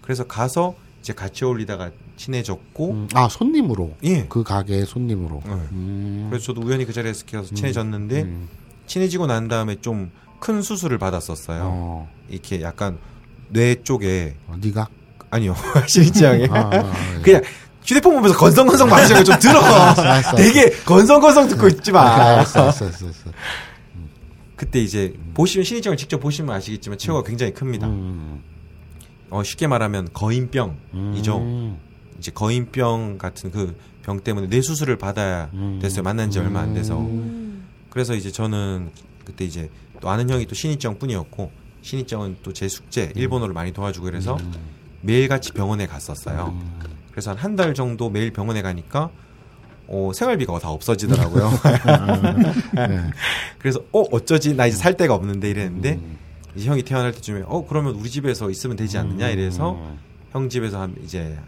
그래서 가서 이제 같이 어울리다가 친해졌고 음, 아 손님으로. 예. 그 가게의 손님으로. 네. 음. 그래서 저도 우연히 그 자리에서 가서 친해졌는데 음. 친해지고 난 다음에 좀 큰 수술을 받았었어요. 어. 이렇게 약간 뇌 쪽에 어, 네가 아니요 신입장에 아, 아, 아, 예. 그냥 휴대폰 보면서 건성건성 말하는 거좀 들어. 알았어, 알았어. 되게 건성건성 듣고 있지 아, 마. 알았어, 알았어, 알았어, 알았어. 그때 이제 보시면 신입장을 직접 보시면 아시겠지만 체구가 굉장히 큽니다. 음. 어, 쉽게 말하면 거인병이죠. 음. 이제 거인병 같은 그 병 때문에 뇌 수술을 받아야 음. 됐어요. 만난 지 얼마 안 돼서. 음. 그래서 이제 저는 그때 이제 또 아는 형이 또 신입장 뿐이었고 신입장은 또 제 숙제 일본어를 많이 도와주고 그래서 매일같이 병원에 갔었어요. 그래서 한 한 달 정도 매일 병원에 가니까 어, 생활비가 다 없어지더라고요. 그래서 어 어쩌지 나 이제 살 데가 없는데 이랬는데 이제 형이 태어날 때쯤에 어 그러면 우리 집에서 있으면 되지 않느냐 이래서 형 집에서 한 이제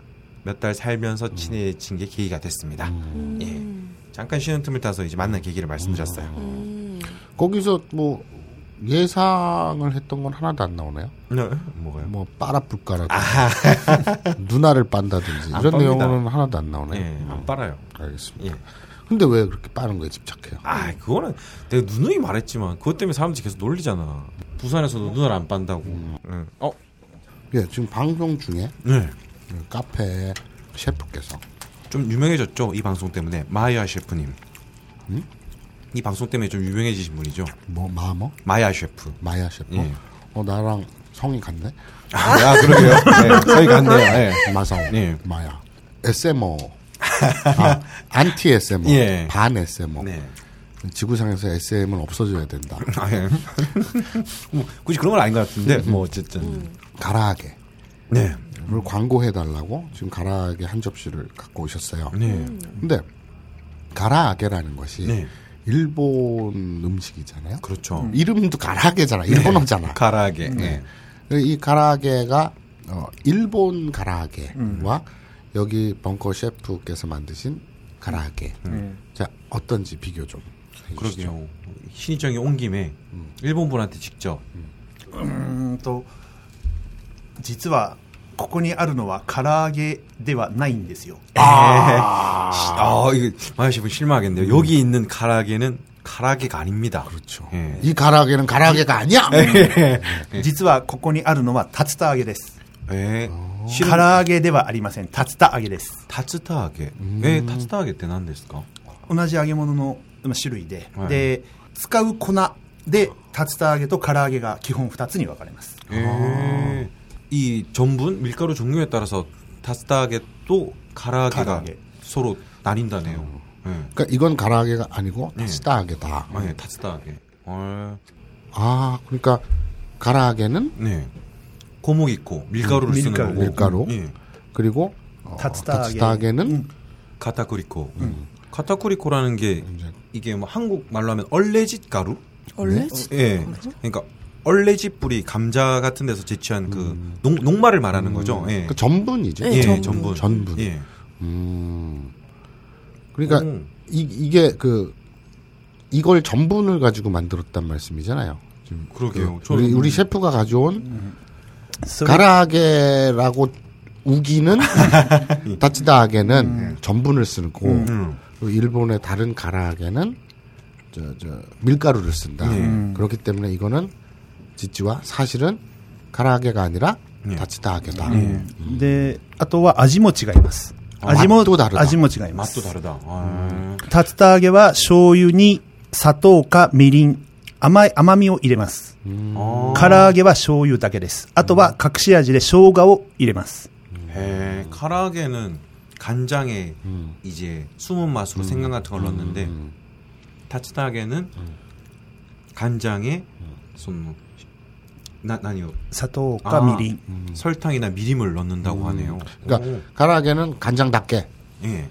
몇 달 살면서 친해진 게 계기가 됐습니다. 예. 잠깐 쉬는 틈을 타서 이제 만난 계기를 말씀드렸어요. 음. 거기서 뭐 예상을 했던 건 하나도 안 나오네요. 네, 뭐가요? 뭐 빨아불가라든지 누나를 빤다든지 안 이런 빱니다. 내용은 하나도 안 나오네. 예, 안 빨아요. 알겠습니다. 예. 근데 왜 그렇게 빠른 거에 집착해요? 아, 그거는 내가 누누이 말했지만 그것 때문에 사람들이 계속 놀리잖아. 부산에서도 누나를 안 빤다고. 응. 어, 예, 지금 방송 중에 네. 그 카페 셰프께서 좀 유명해졌죠 이 방송 때문에 마야 셰프님. 이 방송 때문에 좀 유명해지신 분이죠. 뭐 마 뭐 마야 셰프. 마야 셰프. 예. 어 나랑 성이 같네. 아, 그러게요. 네, 저희 같네요. 네. 마성. 예. 마야. SMO. 아, 안티 SMO. 예. 반 SMO. 네. 지구상에서 SM은 없어져야 된다. 아, 예. 뭐, 굳이 그런 건 아닌 것 같은데, 뭐, 어쨌든. 가라아게. 네. 음. 광고해 달라고 지금 가라아게 한 접시를 갖고 오셨어요. 네. 음. 근데 가라아게라는 것이 네. 일본 음식이잖아요. 그렇죠. 음. 이름도 가라아게잖아. 네. 일본어잖아. 음. 네. 가라아게. 네. 이 가라아게가 어, 일본 가라아게와 음. 여기 벙커 셰프께서 만드신 가라아게. 음. 네. 자 어떤지 비교 좀. 해주시죠. 그렇죠. 신지상이 온 김에 일본 분한테 직접. 또実は ここにあるのは唐揚げではないんですよ 아, 아 이거 마야 셰프 실망하겠네요. 여기 있는 가라게는 가라게가 아닙니다. 그렇죠. 예. 이 가라아게는 가라아게가 아니야. 実はここにあるのは竜田揚げです 예. 唐 실은 揚げではありません竜田揚げです 타츠타하게. 왜 타츠타하게 때なんですか? 同じ揚げ物の まあ種類で、はいで、使う粉で、竜田揚げと唐揚げが基本2つに分かれます。 예. 이 전분 밀가루 종류에 따라서 다스닥의 또 가라아게가 가라아게. 서로 나뉜다네요. 어. 네. 그러니까 이건 가라아게가 아니고 다스닥게다 네. 아, 네, 다스닥게 어... 아, 그러니까 가라아게는 네. 고목 있고 밀가루를 음, 쓰는 거고 밀가루. 음, 그리고 어, 다스닥게는 음, 가타쿠리코. 음. 음. 가타쿠리코라는 게 이게 뭐 한국 말로 하면 얼레짓 가루? 얼레짓? 네. 예. 네. 그러니까 얼레짓 뿌리 감자 같은 데서 제취한 그 녹, 녹말을 말하는 거죠. 예. 그 전분이죠. 네, 예, 전분. 전분. 전분. 예. 음. 그러니까 오. 이, 이게 그 이걸 전분을 가지고 만들었단 말씀이잖아요. 지금 그러게요. 그 우리, 우리 셰프가 가져온 それ 가라하게라고 우기는 다치다하게는 전분을 쓰고 음. 일본의 다른 가라하게는 저, 저 밀가루를 쓴다. 네. 그렇기 때문에 이거는 지찌와 사실은 가라하게가 아니라 네. 다치다하게다. で、あとは味も違います。あ味も맛도다르다 味も違います。 맛도 다르다. 아. 竜田揚げは醤油に砂糖かみりん、甘い、甘みを入れます。 아. 唐揚げは醤油だけです。あとは隠し味で生姜を入れます。 에, 카라게는 간장에 이제 숨은 맛으로 생강 같은 걸 넣었는데 타치다게는 간장에 손 나, 아니요 砂糖かみりん。 설탕이나 미림을 넣는다고 하네요. 그러니까 오. 가라하게는 간장답게. 예. 네.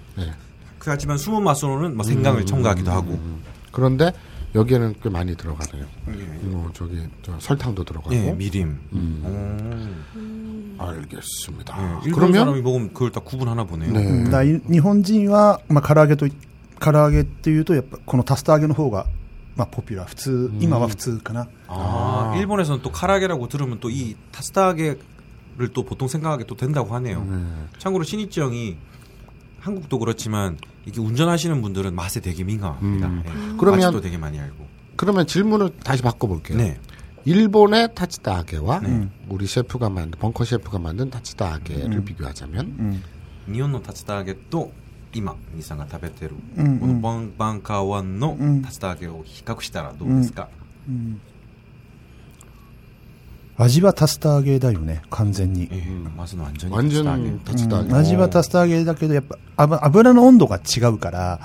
그렇지만 숨은 맛으로는 뭐 생강을 첨가하기도 하고. 그런데 여기에는 꽤 많이 들어가네요. 예. 뭐 저기 저 설탕도 들어가고. 예, 미림. 음. 오. 알겠습니다. 예, 일본 그러면 사람이 먹으면 그걸 다 구분하나 보네요. 네. だから日本人は、まあ、唐揚げとい、唐揚げっていうと、やっぱこのタスタ揚げの方が、 まあ、ポピュラー。普通、今は普通かな。 아, 일본에서는 또 카라게라고 들으면 또 이 타스타게를 또 보통 생각하게 또 된다고 하네요. 참고로 신이치 형이 한국도 그렇지만 이게 운전하시는 분들은 맛에 되게 민감합니다. 음. 예. 그러면- 맛도 되게 많이 알고. 그러면 질문을 다시 바꿔볼게요. 네. 일본의 타치다하게와 네. 우리 셰프가 만든 벙커 셰프가 만든 타치다하게를 비교하자면 日本の竜田揚げと 今兄さんが食べてる、このバンバンカーワンの竜田揚げを比較したらどうですか、うん。うん味は竜田揚げだよね完全に、えー、まずの安全にタスター、うん、味は竜田揚げだけどやっぱ油の温度が違うから、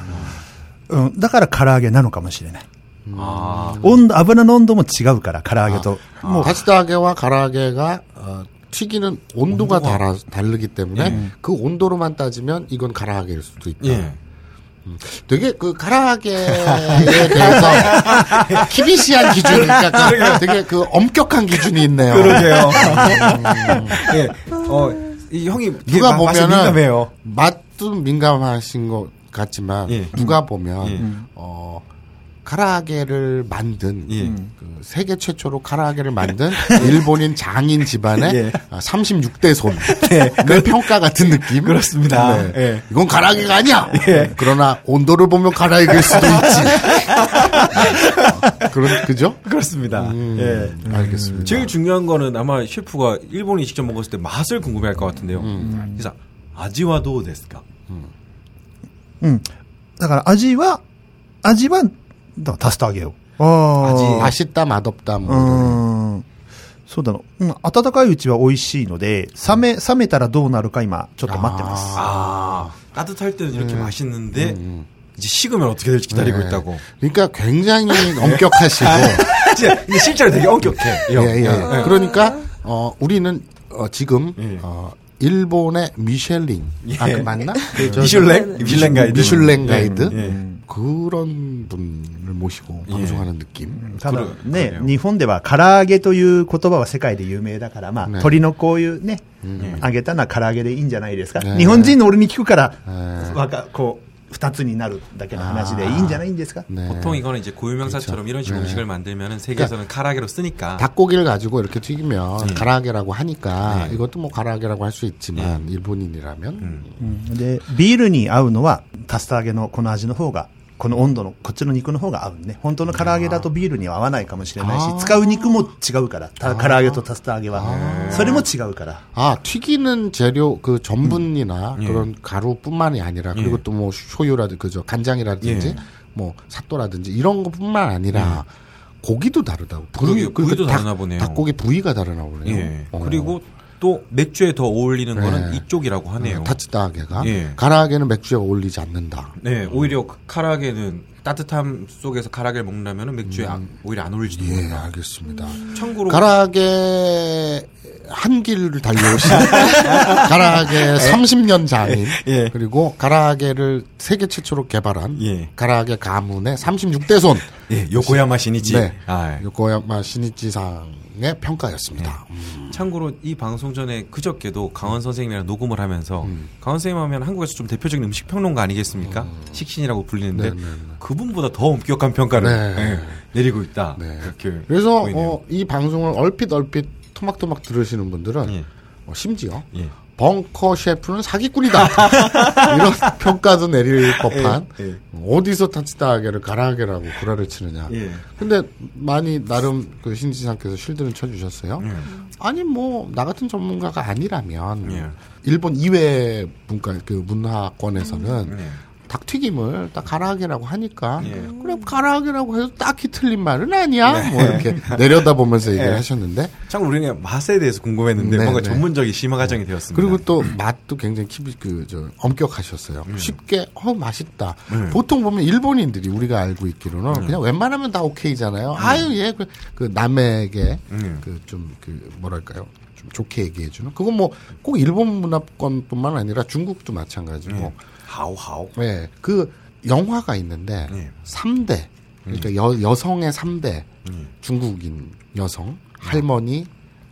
うん、うん、だから唐揚げなのかもしれない。温度油の温度も違うから唐揚げと。もう。竜田揚げは唐揚げが 튀기는 온도가 달아, 다르기 때문에 그 온도로만 따지면 이건 가라하게일 수도 있다. 예. 되게 그 가라하게에 대해서 키비시한 기준, 그러니까 되게 그 엄격한 기준이 있네요. 그러게요. 예. 어, 이 형이 누가 보면은. 맛도 민감하신 것 같지만 예. 누가 보면 예. 어 카라하게를 만든 예. 그 세계 최초로 카라하게를 만든 일본인 장인 집안의 예. 36대 손의 평가 같은 느낌 그렇습니다. 네. 예. 이건 가라하게가 아니야 그러나 온도를 보면 가라하게일 수도 있지 어, 그런 그죠? 그렇습니다. 음, 예. 알겠습니다 제일 중요한 거는 아마 셰프가 일본이 직접 먹었을 때 맛을 궁금해할 것 같은데요. 음. 그래서 아지와 도 데스까? うん。だから味は、味は、 だからタスタ揚げよ。あ味あ。 맛있다 맛없다 う 뭐 ん。そうだの。うん。温かいうちは美味しいので、冷め、冷めたらどうなるか今、ちょっと待ってます。 아, 따뜻할 때는 이렇게 맛있는데 이제 식으면 어떻게 될지 기다리고 네. 있다고. 그러니까 굉장히 엄격하시고 진짜 근데 실제로 되게 엄격해. 이 형. 예, 예. 그러니까 어 우리는 어, 지금 예. 어 일본의 미셸링 아 그 맞나? 그 저- 미슐랭? 미슐랭 가이드. 미슐랭 가이드 예. 그런 분을 모시고 방송하는 느낌. ただくるねくる、よ日本では唐揚げという言葉は世界で有名だから、まあ、ね鶏のこういうね、揚げたのは唐揚げでいいんじゃないですか。ね日本人の俺に聞くから、ねわか、こう、二つになるだけの話でいいんじゃないんですか 네. 보통 이거는 이제 고유명사처럼 이런 식으로 네. 음식을 만들면은 세계에서는 카라게로 쓰니까 닭고기를 가지고 이렇게 튀기면 가라하게라고 하니까 네. 이것도 뭐 가라하게라고 할 수 있지만 일본인이라면 うんうんで、ビールに合うのは、タスタ揚げのこの味の方が、 この温度の、こっちの肉の方が合うね。本当の唐揚げだとビールには合わないかもしれないしあー、使う肉も違うから、た唐揚げと竜田揚げは。それも違うから。 아, 튀기는 재료, 그 전분이나 예. 그런 가루뿐만이 아니라, 그리고 또 뭐 쇼유라든지, 그저 간장이라든지, 예. 뭐 삿도라든지 이런 것뿐만 아니라, 고기도 다르다고. 그러게요. 부위, 부위도 닭- 다르나 보네요. 닭고기 부위가 다르나 보네요. 예. 어. 그리고 또 맥주에 더 어울리는 거는 네. 이쪽이라고 하네요. 타츠다게가 예. 가라하게는 맥주에 어울리지 않는다. 네, 오히려 카라게는 따뜻함 속에서 카라게를 먹는다면 맥주에 아- 오히려 안 어울릴지도 예, 모른다. 알겠습니다. 참고로 가라하게 한 길을 달려오신 가라하게 30년 장인 예. 그리고 가라하게를 세계 최초로 개발한 예. 가라하게 가문의 36대 손 예, 요코야마 신이지. 네. 아, 요코야마 신이치상의 평가였습니다. 음. 참고로 이 방송 전에 그저께도 강원 선생님이랑 녹음을 하면서 음. 강원 선생님 하면 한국에서 좀 대표적인 음식 평론가 아니겠습니까? 식신이라고 불리는데 네, 네, 네. 그 분보다 더 엄격한 평가를 네. 예, 내리고 있다. 네. 그렇게 그래서. 어, 이 방송을 얼핏 얼핏 토막토막 들으시는 분들은 예. 어, 심지어 예. 벙커 셰프는 사기꾼이다 이런 평가도 내릴 법한 예, 예. 어디서 타치다하게를 가라하게라고 구라를 치느냐. 예. 근데 많이 나름 그 신지상께서 실드는 쳐주셨어요. 예. 아니 뭐 나 같은 전문가가 아니라면 예. 일본 이외 문과 그 문화권에서는 예. 닭튀김을 딱 가라하게라고 하니까 예. 그래 가라하게라고 해서 딱히 틀린 말은 아니야. 네. 뭐 이렇게 내려다보면서 얘기를 예. 하셨는데 참 우리는 맛에 대해서 궁금했는데 네, 뭔가 네. 전문적인 심화 과정이 되었습니다. 그리고 또 맛도 굉장히 그저 엄격하셨어요. 쉽게 어 맛있다. 보통 보면 일본인들이 우리가 알고 있기로는 그냥 웬만하면 다 오케이잖아요. 아유 얘그 그 남에게 음. 그좀그 뭐랄까요? 좀 좋게 얘기해 주는. 그건 뭐 꼭 일본 문화권뿐만 아니라 중국도 마찬가지고. 하오 하오. 네. 그 영화가 있는데 네. 삼 3대 그러니까 여, 여성의 3대 음. 중국인 여성 할머니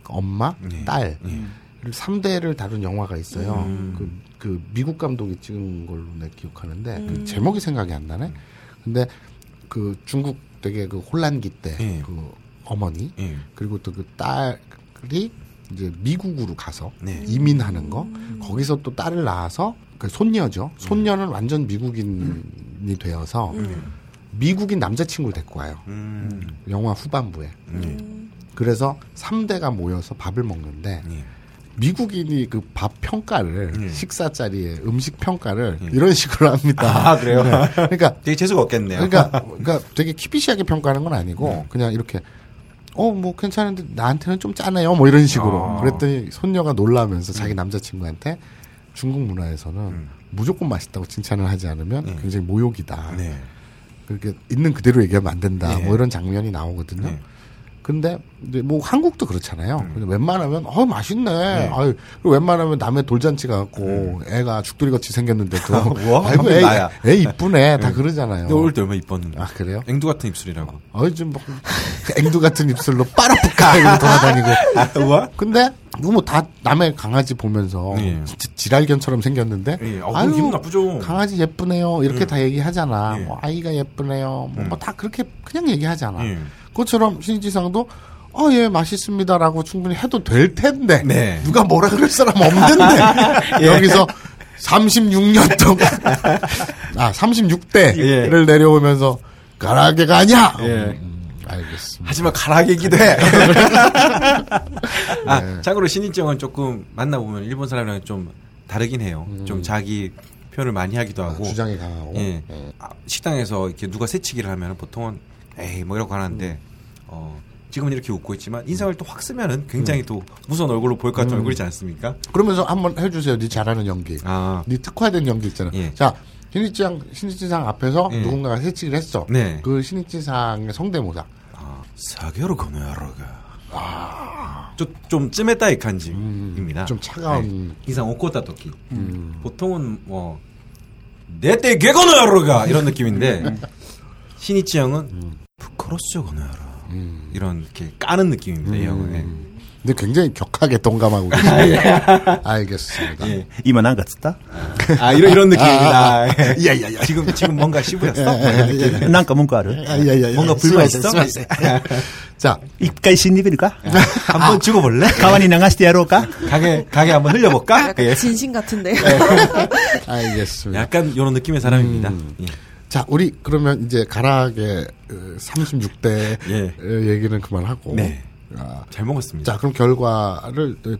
엄마 네. 딸 네. 3대를 다룬 영화가 있어요. 음. 그, 그 미국 감독이 찍은 걸로 내 기억하는데 음. 그 제목이 생각이 안 나네. 근데 그 중국 되게 그 혼란기 때그 예. 어머니 예. 그리고 또 그 딸이 이제 미국으로 가서 네. 이민하는 거 거기서 또 딸을 낳아서 그 손녀죠. 손녀는 완전 미국인이 되어서 미국인 남자친구를 데리고 와요. 음. 영화 후반부에. 예. 그래서 3대가 모여서 밥을 먹는데 예. 미국인이 그 밥 평가를 음. 식사 자리에 음식 평가를 이런 식으로 합니다. 아, 그래요? 네. 그러니까 되게 재수가 없겠네요. 그러니까 그러니까 되게 키비시하게 평가하는 건 아니고 그냥 이렇게 어 뭐 괜찮은데 나한테는 좀 짜네요 뭐 이런 식으로 아. 그랬더니 손녀가 놀라면서 자기 남자친구한테 중국 문화에서는 무조건 맛있다고 칭찬을 하지 않으면 네. 굉장히 모욕이다. 네. 그렇게 있는 그대로 얘기하면 안 된다. 네. 뭐 이런 장면이 나오거든요. 네. 근데 뭐 한국도 그렇잖아요. 음. 근데 웬만하면 어 맛있네. 아유 그리고 웬만하면 남의 돌잔치 가갖고 애가 죽돌이 같이 생겼는데도 음. 우와, 아이고 애, 나야. 애 이쁘네 다 그러잖아요. 근데 어릴 때 얼마나 이뻤는데. 아 그래요? 앵두 같은 입술이라고. 어이 좀 뭐 앵두 같은 입술로 이러고 돌아다니고. 우와? 근데 뭐다 남의 강아지 보면서 예. 진짜 지랄견처럼 생겼는데 예. 아, 그럼 기분 나쁘죠. 강아지 예쁘네요 이렇게 예. 다 얘기하잖아. 예. 뭐 아이가 예쁘네요. 뭐 다 그렇게 그냥 얘기하잖아. 예. 그것처럼 신지상도 어, 예, 맛있습니다라고 충분히 해도 될 텐데. 네. 누가 뭐라 그럴 사람 없는데. 여기서 36년 동안. 아, 36대를 예. 내려오면서, 가라게가 아니야! 예. 음, 알겠습니다. 하지만 가락이기도 해. 아, 참고로 신인정은 조금 만나보면 일본 사람이랑 좀 다르긴 해요. 좀 자기 표현을 많이 하기도 하고. 아, 주장이 강하고. 예. 예. 아, 식당에서 이렇게 누가 새치기를 하면 보통은 에이 뭐 이러고 하는데 어 지금은 이렇게 웃고 있지만 인상을 또 확 쓰면은 굉장히 또 무서운 얼굴로 보일 것 같은 얼굴이지 않습니까? 그러면서 한번 해주세요. 네 잘하는 연기. 아, 네 특화된 연기 있잖아. 예. 자, 신이치상, 신이치상 앞에서 예. 누군가가 새치기를 했어. 네. 그 신이치상의 성대모사. 아 사겨로 거노야로가. 아, 좀좀 쯤했다의 간지입니다. 좀 차가운. 네. 이상 오코타 토키. 보통은 뭐 내때 개거노야로가 이런 느낌인데 신이치 형은 부끄러워 거나라 음. 이런 이렇게 까는 느낌입니다 이 음. 형은. 네. 근데 굉장히 격하게 동감하고 계시네요. 아, 예. 알겠습니다. 예. 이만 안 갔었다? 아, 이런, 이런 느낌입니다. 야, 야, 야. 지금, 지금 뭔가 시부였어? 난가 뭔가를. 아, 야, 야, 뭔가 불만했어? 자. 입가에 신입일까? 한번 죽어볼래? 가만히 나가시대 야로까? 가게, 가게 한번 흘려볼까? 진심 같은데요. 알겠습니다. 약간 이런 느낌의 사람입니다. 음. 자, 우리 그러면 이제 가라게 36대 예. 얘기는 그만하고. 네. 아, 잘 먹었습니다. 자, 그럼 결과를 어,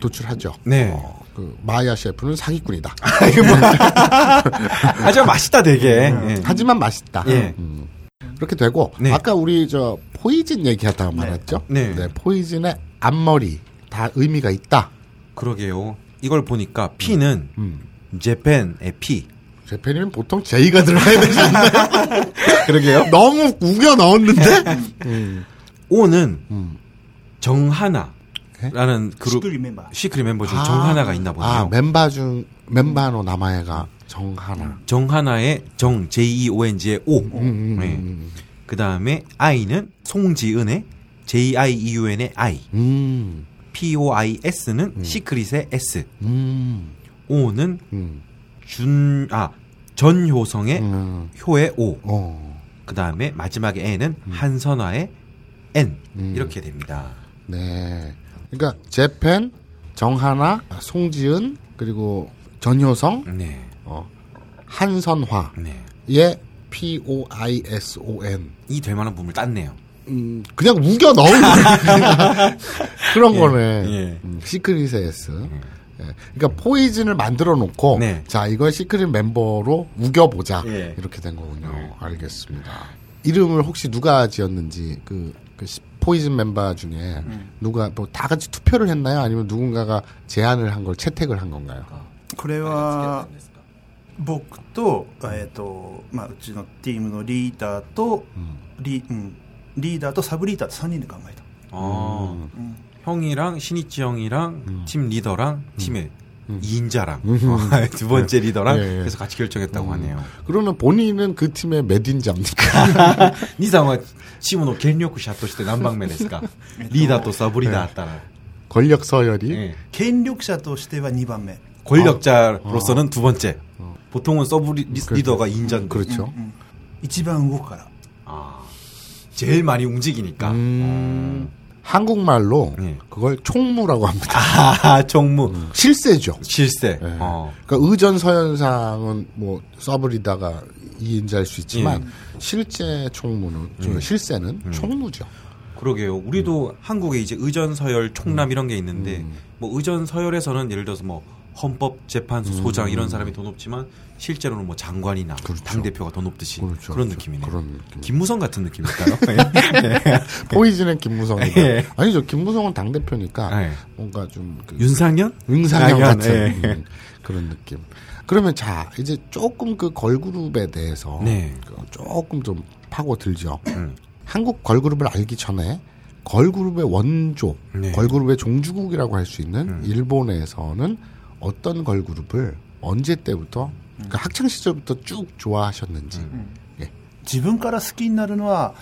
도출하죠. 네. 어, 그 마야 셰프는 사기꾼이다. 아주 맛있다 되게. 예. 하지만 맛있다. 예. 음. 그렇게 되고 네. 아까 우리 저 포이즌 얘기하다가 말았죠. 네. 포이즌의 앞머리 다 의미가 있다. 그러게요. 이걸 보니까 P는 음. Japan의 P. Japan이면 보통 J가 들어가야 되지 않나요? 그러게요. 너무 우겨 넣었는데? 음. O는 음. 정하나. 라는 네? 그룹 시크릿 멤버 시크릿 멤버 중에 아, 정하나가 있나 보네요. 아 멤버 중 メンバーの 名前が 정하나. 음. 정하나의 정 J E O N G의 O. 음, 음, 음 네. 그 다음에 I는 송지은의 J I E U N의 I. 음. P O I S는 시크릿의 S. 음. O는 준 아 전효성의 음, 효의 O. 어, 그 다음에 마지막에 N은 한선화의 N. 음. 이렇게 됩니다. 네. 그러니까 재팬, 정하나, 송지은 그리고 전효성, 네. 어, 한선화의 네. P O I S O N. 이 될 만한 부분을 땄네요. 음, 그냥 우겨 넣은 거네. 그런 예, 거네. 예. 음, 시크릿의 S. 예. 그러니까 포이즌을 만들어 놓고 네. 자 이걸 시크릿 멤버로 우겨보자 예. 이렇게 된 거군요. 네. 알겠습니다. 이름을 혹시 누가 지었는지 그, 그 시- 포이즌 멤버 중에 음. 누가 뭐 다 같이 투표를 했나요? 아니면 누군가가 제안을 한 걸 채택을 한 건가요? これは僕と,、えーとまあ、うちのチームのリーダーと、リうん、リーダーとサブリーダーと3人で考えた 어, 음. 형이랑 신이치 형이랑 음. 팀 리더랑 음. 팀의 음. 2인자랑 음. 어, 두 번째 예. 리더랑 예, 예. 그래서 같이 결정했다고 음. 하네요. 그러면 본인은 그 팀의 몇인자입니까? 니상와 치모노 겐요쿠 샤토 시대 남방맨에스까 리더 또 사부리다 따라. 예. 권력 서열이 예. 権力 者としては 2番目. 권력자로서는 어. 두 번째. 어. 보통은 서브 리, 그렇죠. 리더가 2인자인 그렇죠. 一番 動くから. 아. 제일 많이 움직이니까. 음. 어. 한국말로 예. 그걸 총무라고 합니다. 아, 총무. 실세죠. 실세. 예. 어. 그러니까 의전 서열상은 뭐 서브리더가 2인자일 수 있지만 예. 실제 총무는 저 실세는 음. 총무죠. 그러게요. 우리도 한국에 이제 의전 서열 총남 이런 게 있는데 음. 뭐 의전 서열에서는 예를 들어서 뭐 헌법재판소 소장 이런 사람이 더 높지만 실제로는 뭐 장관이나 음. 그렇죠. 당 대표가 더 높듯이 그렇죠, 그런 그렇죠. 느낌이네요. 그런 느낌. 김무성 같은 느낌일까요? 포이즌은 김무성이고 예. 아니죠. 김무성은 당 대표니까 예. 뭔가 좀 그 윤상현? 윤상현 상현, 같은 예. 음, 그런 느낌. 그러면 자 이제 조금 그 걸그룹에 대해서 네. 그 조금 좀 파고 들죠. 음. 한국 걸그룹을 알기 전에 걸그룹의 원조, 네. 음. 걸그룹의 종주국이라고 할 수 있는 일본에서는 어떤 걸그룹을 언제 때부터 그러니까 학창 시절부터 쭉 좋아하셨는지. 음. 自分から好きになるのは、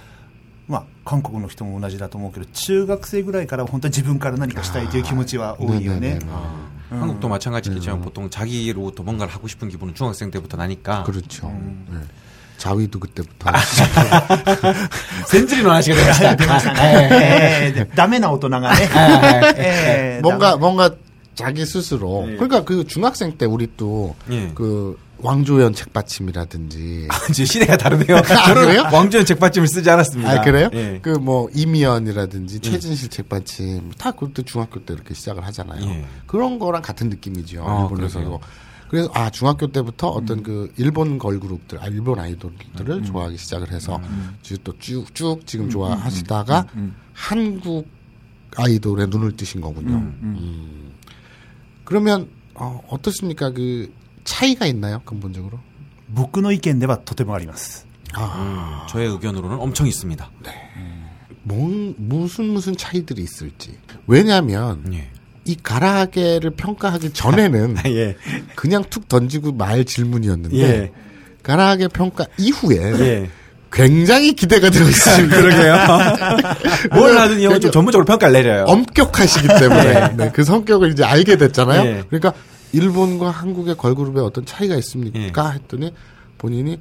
まあ、韓国の人も同じだと思うけど中学生ぐらいから本当に自分から何かしたいという気持ちは多いよね 네네네. 한국도 마찬가지겠지만 보통 자기로부터 뭔가를 하고 싶은 기분은 중학생 때부터 나니까 그렇죠. 음. 네. 자위도 그때부터 아, 센즈리노 하시게 됩니다. 出ましたね、えーダメな大人がね、えー 뭔가 뭔가 자기 스스로 예. 그러니까 그 중학생 때 우리 또 예. 그 왕조연 책받침이라든지 이제 시대가 다르네요. 저는 그래요? 왕조연 책받침을 쓰지 않았습니다. 아 그래요? 예. 그뭐 이미연이라든지 최진실 책받침 다 그것도 중학교 때 이렇게 시작을 하잖아요. 예. 그런 거랑 같은 느낌이죠. 아, 일본에서도. 그래서 아 중학교 때부터 어떤 그 일본 걸그룹들, 아, 일본 아이돌들을 좋아하기 시작을 해서 지금 또 쭉쭉 지금 좋아하시다가 한국 아이돌에 눈을 뜨신 거군요. 음. 그러면 어, 어떻습니까? 그 차이가 있나요? 근본적으로? 묶어놓 있겠는데가 도대체 아리마스. 아, 저의 의견으로는 엄청 있습니다. 네. 뭔, 무슨 무슨 차이들이 있을지. 왜냐하면 예. 이 가라아게를 평가하기 전에는 예. 그냥 툭 던지고 말 질문이었는데 예. 가라아게 평가 이후에 예. 굉장히 기대가 되고 있습니다. 그러게요. 뭘 하든 이 형은 좀 전문적으로 평가를 내려요. 엄격하시기 때문에 예. 네, 그 성격을 이제 알게 됐잖아요. 네. 그러니까 일본과 한국의 걸그룹에 어떤 차이가 있습니까? 예. 했더니 본인이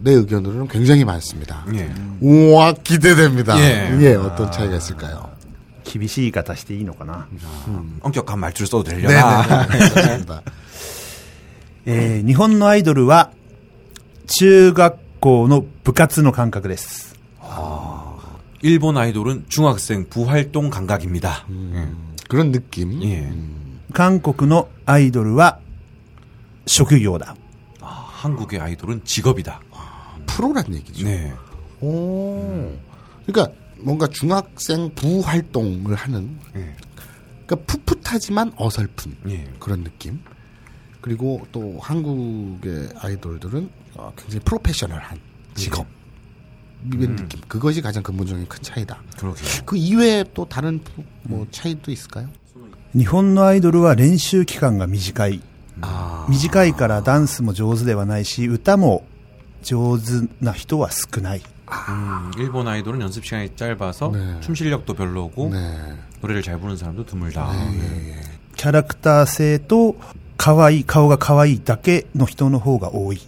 내 의견으로는 굉장히 많습니다. 예. 우와 기대됩니다. 예. 예 어떤 차이가 아. 있을까요? 기비시가 다시 이 이노가나. 음. 음, 엄격한 말투를 써도 되려나. 네, 일본 아이돌은 中学校の部活の感覚です。 일본 아이돌은 중학생 부활동 감각입니다. 그런 느낌. 예. 韓国のアイドルは職業だ。 아, 한국의 아이돌은 직업이다. 프로란 얘기죠. 네. 오. 그러니까 뭔가 중학생 부활동을 하는 예. 그러니까 풋풋하지만 어설픈 예. 그런 느낌. 그리고 또 한국의 아이돌들은 어, 굉장히 프로페셔널한 직업. 이런 느낌. 그것이 가장 근본적인 큰 차이다. 그러게요. 그 이외에 또 다른 뭐 차이도 있을까요? 日本のアイドルは練習期間が短い。 아. 短いからダンスも上手ではないし、歌も上手な人は少ない。 음, 일본 아이돌은 연습 시간이 짧아서 네. 춤 실력도 별로고 네. 노래를 잘 부르는 사람도 드물다. キャラクター性と可愛い、顔が可愛いだけの人の方が多い。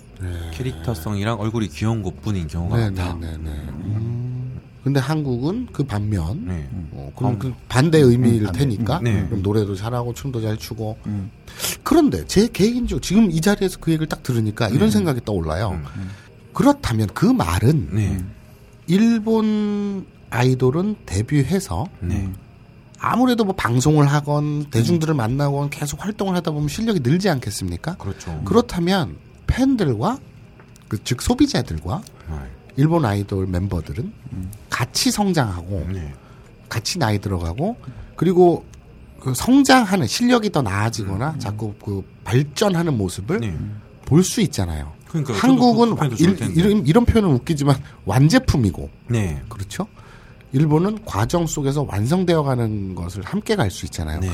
캐릭터성이랑 얼굴이 귀여운 것뿐인 경우가 네, 많다. 네, 네, 네. 음. 근데 한국은 그 반면 네. 어, 그럼 그 반대 의미일 반대. 테니까 네. 그럼 노래도 잘하고 춤도 잘 추고 그런데 제 개인적으로 지금 이 자리에서 그 얘기를 딱 들으니까 이런 생각이 떠올라요. 그렇다면 그 말은 네. 일본 아이돌은 데뷔해서 네. 아무래도 뭐 방송을 하건 대중들을 만나건 계속 활동을 하다 보면 실력이 늘지 않겠습니까? 그렇죠. 그렇다면 팬들과 그 즉 소비자들과 네. 일본 아이돌 멤버들은 같이 성장하고 네. 같이 나이 들어가고 그리고 그 성장하는 실력이 더 나아지거나 자꾸 그 발전하는 모습을 네. 볼수 있잖아요. 그러니까 한국은 그 일-. 이런, 이런 표현은 웃기지만 완제품이고 네. 그렇죠. 일본은 과정 속에서 완성되어가는 것을 함께 갈 수 있잖아요. 네.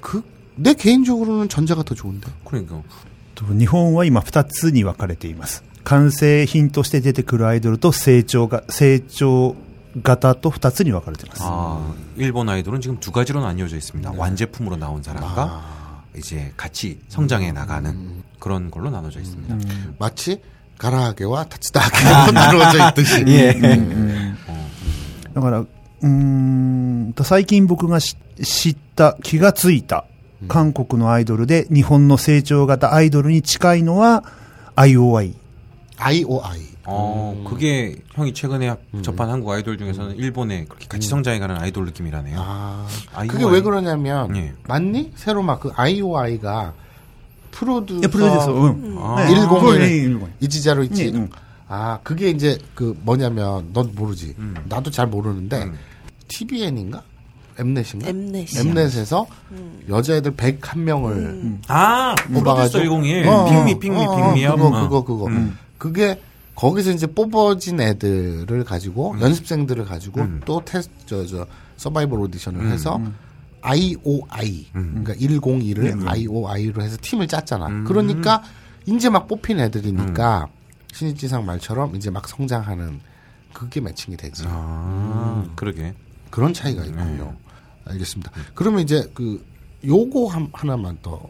그내 개인적으로는 전자가 더 좋은데. 그러니까 と日本は今二つに分かれています。完成品として出てくるアイドルと成長が、成長型と二つに分かれています。 아, 일본 아이돌은 지금 두 가지로 나뉘어져 있습니다. 완제품으로 나온 사람과 이제 같이 성장해 나가는 그런 걸로 나눠져 있습니다. 마치 가라하게와 타츠다하게가 나누어져 있듯이. 예. だから、うーんと、最近僕がし知った、気がついた、 韓国のアイドルで日本の成長型アイドルに近いのは、IOI。 IOI. 어, 그게 형이 최근에 접한 한국 아이돌 중에서는 일본에 그렇게 같이 성장해가는 아이돌 느낌이라네요. 아, IOI. 그게 왜 그러냐면 예. 맞니? 새로 막 그 IOI가 프로듀서, 예, 프로듀서, 응. 아. 네, 101 101. 이지자로 있지. 예, 응. 아, 그게 이제 그 뭐냐면 넌 모르지. 나도 잘 모르는데 음. TVN인가? 엠넷인가? 엠넷. 엠넷에서 여자애들 101명을 아, 프로듀서 101. 어, 핑미, 어, 핑미, 어, 핑미요. 그거, 어. 그거, 그거. 음. 그게 거기서 이제 뽑아진 애들을 가지고 음. 연습생들을 가지고 또 테스트 저 저 서바이벌 오디션을 음. 해서 IOI 그러니까 101을 IOI로 해서 팀을 짰잖아. 음. 그러니까 이제 막 뽑힌 애들이니까 신입지상 말처럼 이제 막 성장하는 그게 매칭이 되지. 아, 그러게. 그런 차이가 있군요. 알겠습니다. 그러면 이제 그 요거 한, 하나만 더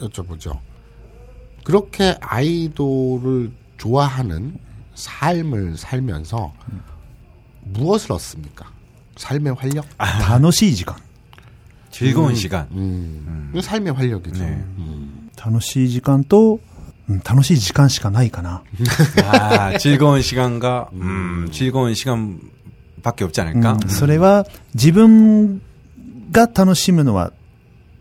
여쭤보죠. 그렇게 아이돌을 좋아하는 삶을 살면서 무엇을 얻습니까? 삶의 활력? 楽しい時間。 즐거운 시간. 음, 이거 삶의 활력이죠. 네. 음. 楽しい時間と、うん楽しい時間しかないかな。 아, 즐거운 시간과, 음, 즐거운 시간 밖에 없지 않을까? うんそれは自分が楽しむのは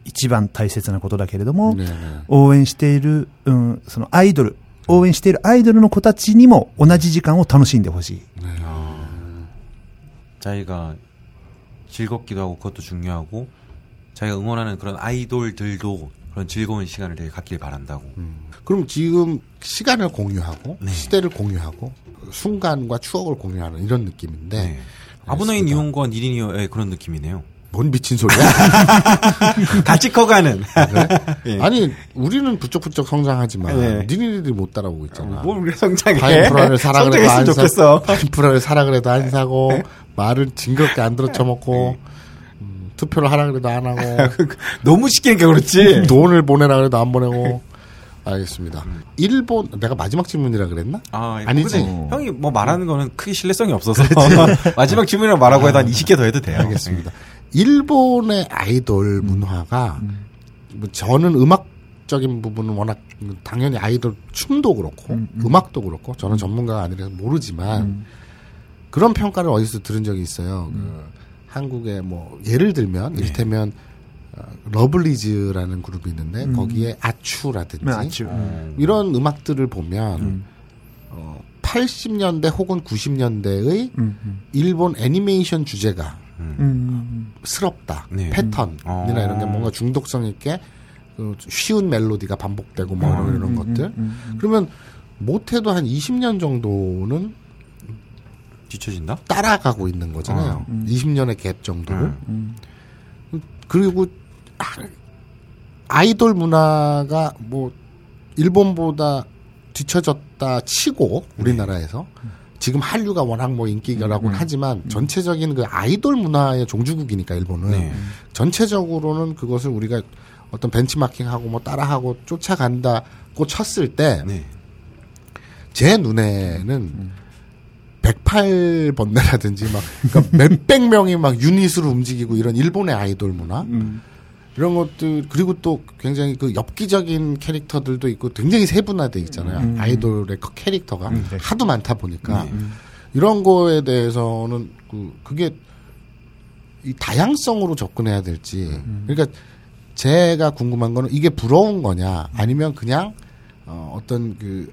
一番大切なことだけれども、 네, 네. 応援している、うん、そのアイドル、応援しているアイドルの子たちにも同じ時間を楽しんでほしい。 자기가 즐겁기도 하고 그것도 중요하고 자기가 응원하는 그런 아이돌들도 그런 즐거운 시간을 되게 갖길 바란다고. 그럼 지금 시간을 공유하고 네. 시대를 공유하고 순간과 추억을 공유하는 이런 느낌인데 네. 아브나인 이혼과 니린이어의 그런 느낌이네요. 뭔 미친 소리야? 같이 커가는. 예. 아니 우리는 부쩍부쩍 성장하지만 네. 니네들이 못 따라오고 있잖아. 뭘 우리 성장해? 파인프라를 사라 그래도 안 성장했으면 사. 좋겠어. 파인프라를 사라 그래도 안 사고 말을 징그럽게 안 들어 쳐먹고 음, 투표를 하라 그래도 안 하고 너무 시키니까 그렇지. 돈을 보내라 그래도 안 보내고 알겠습니다. 일본 내가 마지막 질문이라 그랬나? 아, 아니지. 근데 형이 뭐 말하는 거는 크게 신뢰성이 없어서 마지막 질문이라고 말하고 해도 한 20개 더 해도 돼요. 알겠습니다. 일본의 아이돌 문화가 뭐 저는 음악 음악적인 부분은 워낙 당연히 아이돌 춤도 그렇고 음, 악도 그렇고 저는 전문가가 아니라서 모르지만 그런 평가를 어디서 들은 적이 있어요. 그 한국에 뭐 예를 들면 네. 이를테면 어, 러블리즈라는 그룹이 있는데 음. 거기에 아추라든지 네, 아추. 음. 이런 음악들을 보면 음. 어, 80년대 혹은 90년대의 음, 음. 일본 애니메이션 주제가 음. 스럽다 네. 패턴이나 어. 이런 게 뭔가 중독성 있게 그 쉬운 멜로디가 반복되고 뭐 이런, 이런 것들 그러면 못해도 한 20년 정도는 뒤처진다? 따라가고 있는 거잖아요. 어, 20년의 갭 정도를. 그리고 아이돌 문화가 뭐 일본보다 뒤처졌다 치고 우리나라에서 지금 한류가 워낙 뭐 인기가라고는 음, 하지만 음. 전체적인 그 아이돌 문화의 종주국이니까 일본은 네. 전체적으로는 그것을 우리가 어떤 벤치마킹하고 뭐 따라하고 쫓아간다고 쳤을 때제 네. 눈에는 음. 108번뇌라든지 막 그러니까 몇백 명이 막 유닛으로 움직이고 이런 일본의 아이돌 문화 음. 이런 것들 그리고 또 굉장히 그 엽기적인 캐릭터들도 있고 굉장히 세분화돼 있잖아요 음. 아이돌의 그 캐릭터가 음, 네. 하도 많다 보니까 음, 음. 이런 거에 대해서는 그 그게 이 다양성으로 접근해야 될지 음. 그러니까 제가 궁금한 거는 이게 부러운 거냐 아니면 그냥 어, 어떤 그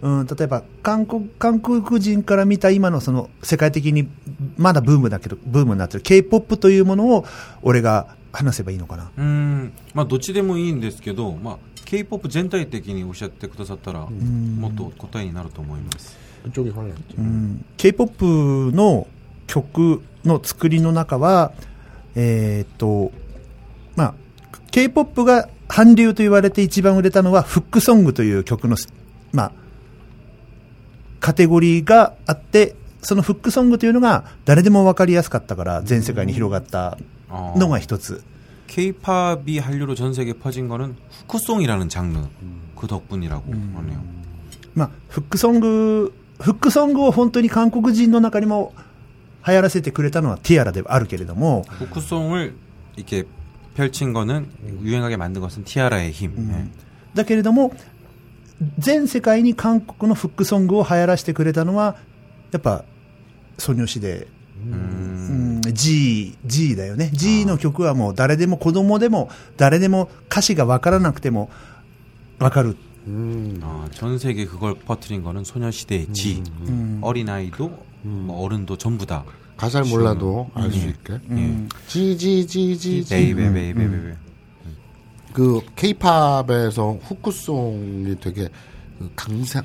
うん、例えば韓国韓国人から見た今のその世界的にまだブームだけどブームになってる K-POP というものを俺が話せばいいのかな。うん。まあどっちでもいいんですけど、まあ、K-POP 全体的におっしゃってくださったらもっと答えになると思います、う。ん、K-POP の曲の作りの中はえー、っとまあ K-POP が韓流と言われて一番売れたのはフックソングという曲のまあカテゴリーがあって、そのフックソングというのが誰でも分かりやすかったから全世界に広がったのが一つ。 K-팝이 한류로 전 세계에 퍼진 거는 후크송이라는 장르 그 덕분이라고 하네요. まあフックソングフックソングを本当に韓国人の中にも流行らせてくれたのはティアラではあるけれども 후크송을 이렇게 펼친 거는 유행하게 만든 것은 티아라의 힘. 음. 네. だけれども 全世界に韓国のフックソングを流行らせてくれたのは、やっぱ、ソニョシで、うん、G、G だよね。G の曲はもう誰でも子供でも誰でも歌詞がわからなくてもわかる。 음. 아, 전 세계 그걸 퍼뜨린 거는 소녀시대의 G. 음. 어린아이도 뭐 어른도 전부 다. 가사를 몰라도 알 수 있게. 음. G, G, G, G, G. 베이베, 베이베, 베이베. 그 케이팝에서 후크송이 되게 그 강상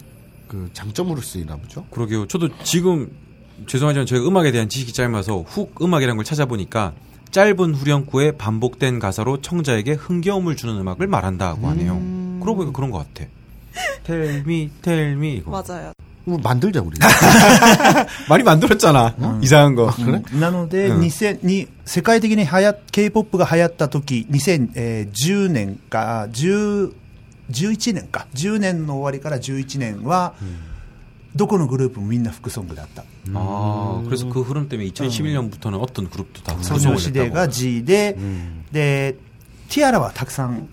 그 장점으로 쓰이나 보죠. 그러게요. 저도 지금 죄송하지만 제가 음악에 대한 지식이 짧아서 hook 음악이라는 걸 찾아보니까 짧은 후렴구에 반복된 가사로 청자에게 흥겨움을 주는 음악을 말한다고 하네요. 음... 그러고 보니까 그런 것 같아. Tell me Tell me 이거. 맞아요. 뭐 만들자 우리. 많이 만들었잖아. 어? 이상한 거. 아, 그래? なので、2000に世界的に流行 K-POP が流行った時、2010年か、10 11年か10年の終わりから11年は、どこのグループもみんな副ソングだった。ああ、그래서그흐름때문에2011년부터는어떤그룹도다소녀시대가 G で、で、 ティアラはたくさん、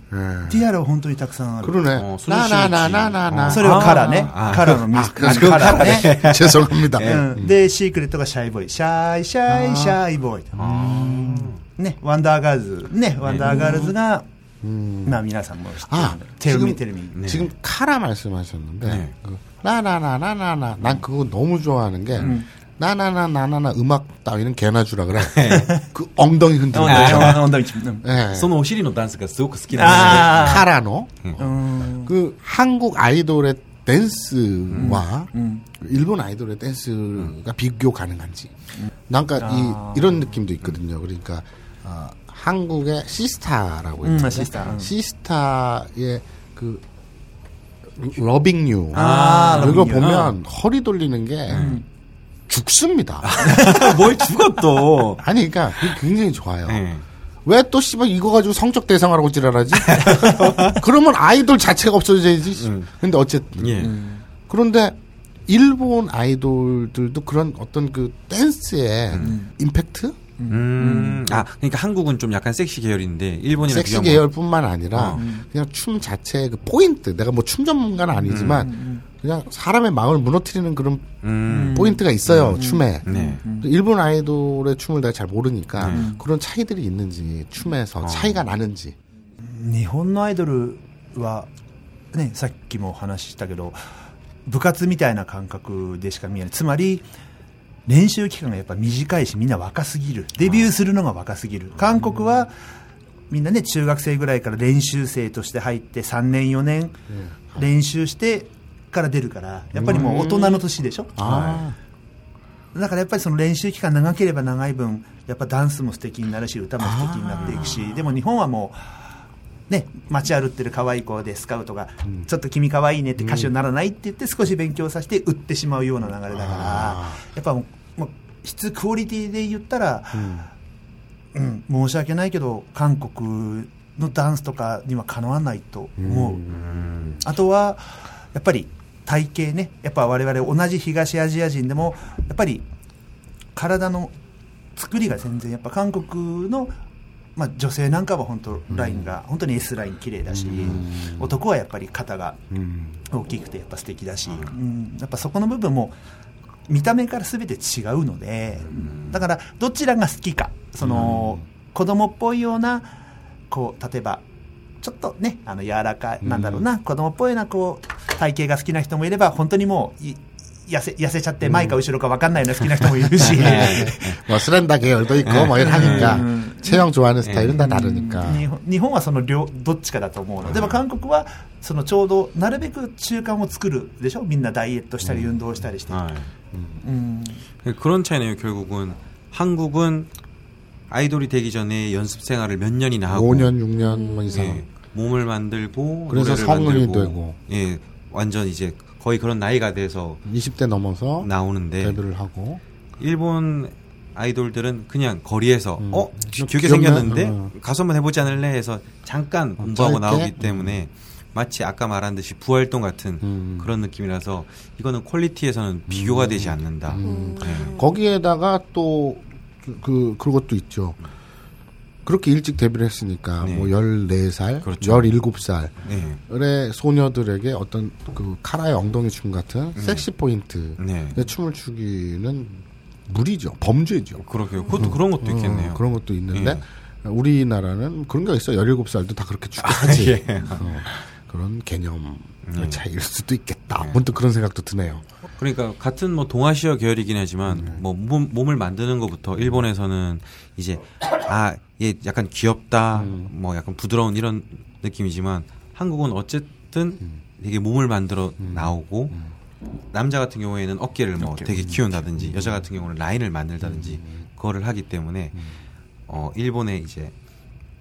ティアラは本当にたくさんある。来るね。なななななな。それはカラね。カラのミス、カラね。죄송합니다で、シークレットがシャイボーイ。シャイ、シャイ、シャイボーイ。ね、ワンダーガールズ。ね、ワンダーガールズが、まあ皆さんも知ってる。テルミテルミ。지금카라말씀하셨는데나나나나나나난그거너무좋아하는게 나나나 나나나 음악 따위는 개나 주라 그래. 그 엉덩이 흔드는 거. 엉덩이 네. 손 오시리노 댄스가 すごく好きな 아, 카라노. 음. 그 한국 아이돌의 댄스와 음. 음. 일본 아이돌의 댄스가 비교 가능한지. 난까 아. 이 이런 느낌도 있거든요. 그러니까 어, 한국의 시스타라고 있는데 음, 시스타. 시스타의 그 러빙 유 아, 이거 보면 허리 돌리는 게 음. 죽습니다. 뭘 죽어 또. 아니, 그러니까 그게 굉장히 좋아요. 네. 왜또 씨발 이거 가지고 성적 대상화라고 지랄하지? 그러면 아이돌 자체가 없어져야지. 음. 근데 어쨌든 예. 그런데 일본 아이돌들도 그런 어떤 그 댄스의 임팩트, 음. 아, 그러니까 한국은 좀 약간 섹시 계열인데 일본이랑 섹시 계열뿐만 아니라 어. 그냥 춤 자체의 그 포인트. 내가 뭐 춤 전문가는 아니지만 그냥 사람의 마음을 무너뜨리는 그런 음. 포인트가 있어요 춤에. 네. 일본 아이돌의 춤을 내가 잘 모르니까 음. 그런 차이들이 있는지 춤에서 어. 차이가 나는지. 日本のアイドルは、ね、さっきもお話ししたけど部活みたいな感覚でしか見えないつまり練習期間がやっぱ短いしみんな若すぎるデビューするのが若すぎる韓国はみんなね中学生ぐらいから練習生として入って3年4年練習して から出るからやっぱりもう大人の年でしょ、あだからやっぱりその練習期間長ければ長い分やっぱダンスも素敵になるし歌も素敵になっていくしでも日本はもうね街歩ってる可愛い子でスカウトが、ちょっと君可愛いねって歌手にならないって言って少し勉強させて売ってしまうような流れだからやっぱもうもう質クオリティで言ったら、うん申し訳ないけど韓国のダンスとかにはかなわないと思う、あとはやっぱり体型ねやっぱ我々同じ東アジア人でもやっぱり体の作りが全然やっぱ韓国の、まあ、女性なんかは本当ラインが本当に S ライン綺麗だし、男はやっぱり肩が大きくてやっぱ素敵だし、うん。やっぱそこの部分も見た目から全て違うので、だからどちらが好きかその、子供っぽいようなこう例えばちょっとねあの柔らかい、なんだろうな子供っぽいようなこう体型が好きな人もいれば本当にもうい痩せ痩せちゃって前か後ろか分かんないの好きな人もいるし、 뭐 스렌다 계열도 있고 뭐 이런 하니까 체형 좋아하는 스타일은 다 다르니까. 日本日本はその両どっちかだと思うのでも韓国はそのちょうどなるべく中間を作るでしょみんなダイエットしたり運動したりして、 아, うん、 그런 차이네요. 결국은 한국은 아이돌이 되기 전에 연습 생활을 몇 년이나 하고 5년 6년 뭐 이상. 예, 몸을 만들고 그래서 노래를 성인이 만들고, 되고. 예, 완전 이제 거의 그런 나이가 돼서 20대 넘어서 나오는데 데뷔를 하고. 일본 아이돌들은 그냥 거리에서 음. 어좀 귀엽게? 생겼는데 어. 가수 한번 해보지 않을래 해서 잠깐 공부하고 짧게? 나오기 때문에 마치 아까 말한 듯이 부활동 같은 음. 그런 느낌이라서 이거는 퀄리티에서는 비교가 되지 않는다. 음. 예. 거기에다가 또 그 그것도 있죠. 그렇게 일찍 데뷔를 했으니까 네. 뭐 14살, 그렇죠. 17살 네. 의 소녀들에게 어떤 그 카라의 엉덩이 춤 같은 섹시 포인트 네. 의 춤을 추기는 무리죠. 범죄죠. 그러게요. 그것도 그런 것도 있겠네요. 어, 그런 것도 있는데 우리나라는 그런 게 있어. 17살도 다 그렇게 추게 아. 예. 어, 그런 개념 네. 차이일 수도 있겠다. 문득 그런 생각도 드네요. 그러니까 같은 뭐 동아시아 계열이긴 하지만 뭐 몸, 몸을 만드는 것부터 일본에서는 이제 아 얘 약간 귀엽다 뭐 약간 부드러운 이런 느낌이지만 한국은 어쨌든 되게 몸을 만들어 나오고 남자 같은 경우에는 어깨를 뭐 되게 키운다든지 여자 같은 경우는 라인을 만들다든지 그거를 하기 때문에 어 일본의 이제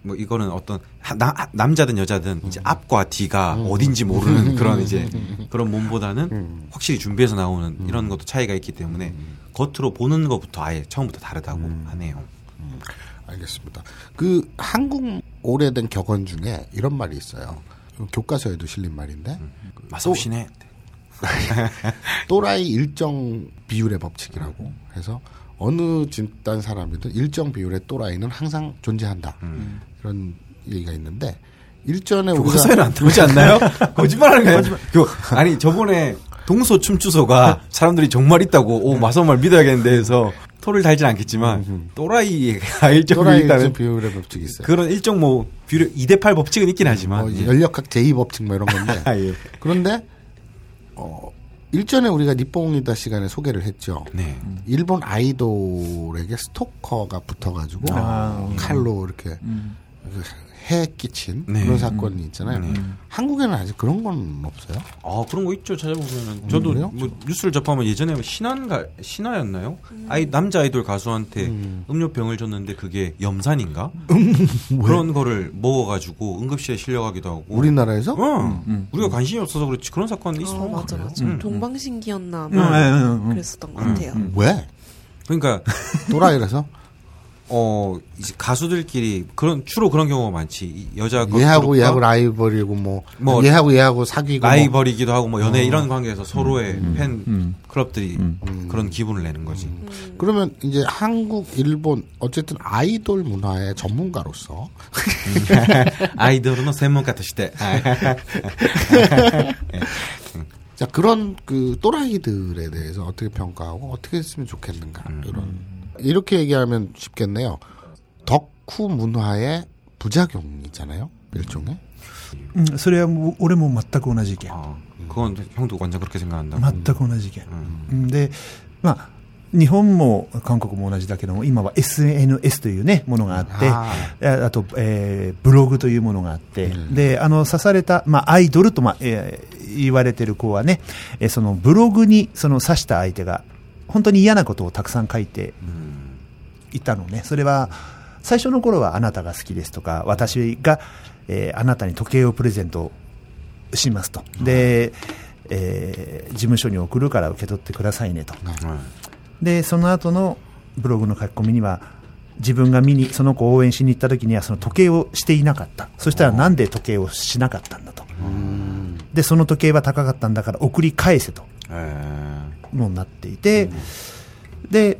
뭐 이거는 어떤 하- 나, 남자든 여자든 이제 앞과 뒤가 어딘지 모르는 그런 이제 그런 몸보다는 확실히 준비해서 나오는 이런 것도 차이가 있기 때문에 겉으로 보는 것부터 아예 처음부터 다르다고 하네요. 알겠습니다. 그 한국 오래된 격언 중에 이런 말이 있어요. 교과서에도 실린 말인데 마사오시네. 또라이 일정 비율의 법칙이라고 해서 어느 집단 사람이든 일정 비율의 또라이는 항상 존재한다. 그런 얘기가 있는데 일전에 교과서에는 안 들어오지 않나요? 거짓말하는 거예요. 그, 아니 저번에 동서 춤추소가 사람들이 정말 있다고 오 마사오 말 믿어야겠는데 해서 토를 달진 않겠지만 또라이가 일정 또라이 있다는 비율의 법칙이 있어요. 그런 일정 뭐 비율 2대 8 법칙은 있긴 하지만 뭐 예. 연력학 제2 법칙 뭐 이런 건데 아, 예. 그런데 어 일전에 우리가 니뽕이다 시간에 소개를 했죠. 네. 일본 아이돌에게 스토커가 붙어가지고 아, 칼로 이렇게 해 끼친 네. 그런 사건이 있잖아요. 네. 한국에는 아직 그런 건 없어요. 아 그런 거 있죠 찾아보면은 저도 그래요? 뭐 뉴스를 접하면 예전에 뭐 신한가 신화였나요? 아이 남자 아이돌 가수한테 음. 료 병을 줬는데 그게 염산인가? 그런 거를 먹어가지고 응급실에 실려가기도 하고. 우리나라에서? 어, 우리가 관심이 없어서 그렇지 그런 사건이 있어. 어, 맞아, 맞아. 음. 동방신기였나, 음, 뭐, 음, 음, 음. 그랬었던 것 같아요. 왜? 그러니까 또라이라서? 어 이제 가수들끼리 그런 주로 그런 경우가 많지. 이 여자 얘하고 그룹과 얘하고 라이벌이고 뭐, 뭐 얘하고 얘하고 사귀고 뭐. 라이벌이기도 하고 뭐 연애 이런 관계에서 서로의 팬 음. 클럽들이 그런 기분을 내는 거지. 그러면 이제 한국, 일본 어쨌든 아이돌 문화의 전문가로서 아이돌은専門家として。 자 그런 그 또라이들에 대해서 어떻게 평가하고 어떻게 했으면 좋겠는가 이런 이렇게 얘기하면 쉽겠네요. 덕후 문화의 부작용이잖아요. 일종의 うんそれはもう俺も全く同じ意見 아, 그건 형도 완전 그렇게 생각한다. 全く同じ意見、でまあ日本も韓国も同じだけども今は SNS というねものがあってはああと、えーブログというものがあって、であの刺された、まあ、アイドルと、まあえー言われてる子はね、えーそのブログにその刺した相手が本当に嫌なことをたくさん書いて いたのね。それは最初の頃はあなたが好きですとか私が、えーあなたに時計をプレゼントしますと。で、えー事務所に送るから受け取ってくださいねと。でその後のブログの書き込みには自分が見にその子を応援しに行った時にはその時計をしていなかった。そしたらなんで時計をしなかったんだと。でその時計は高かったんだから送り返せと。 에, のになっていて、で、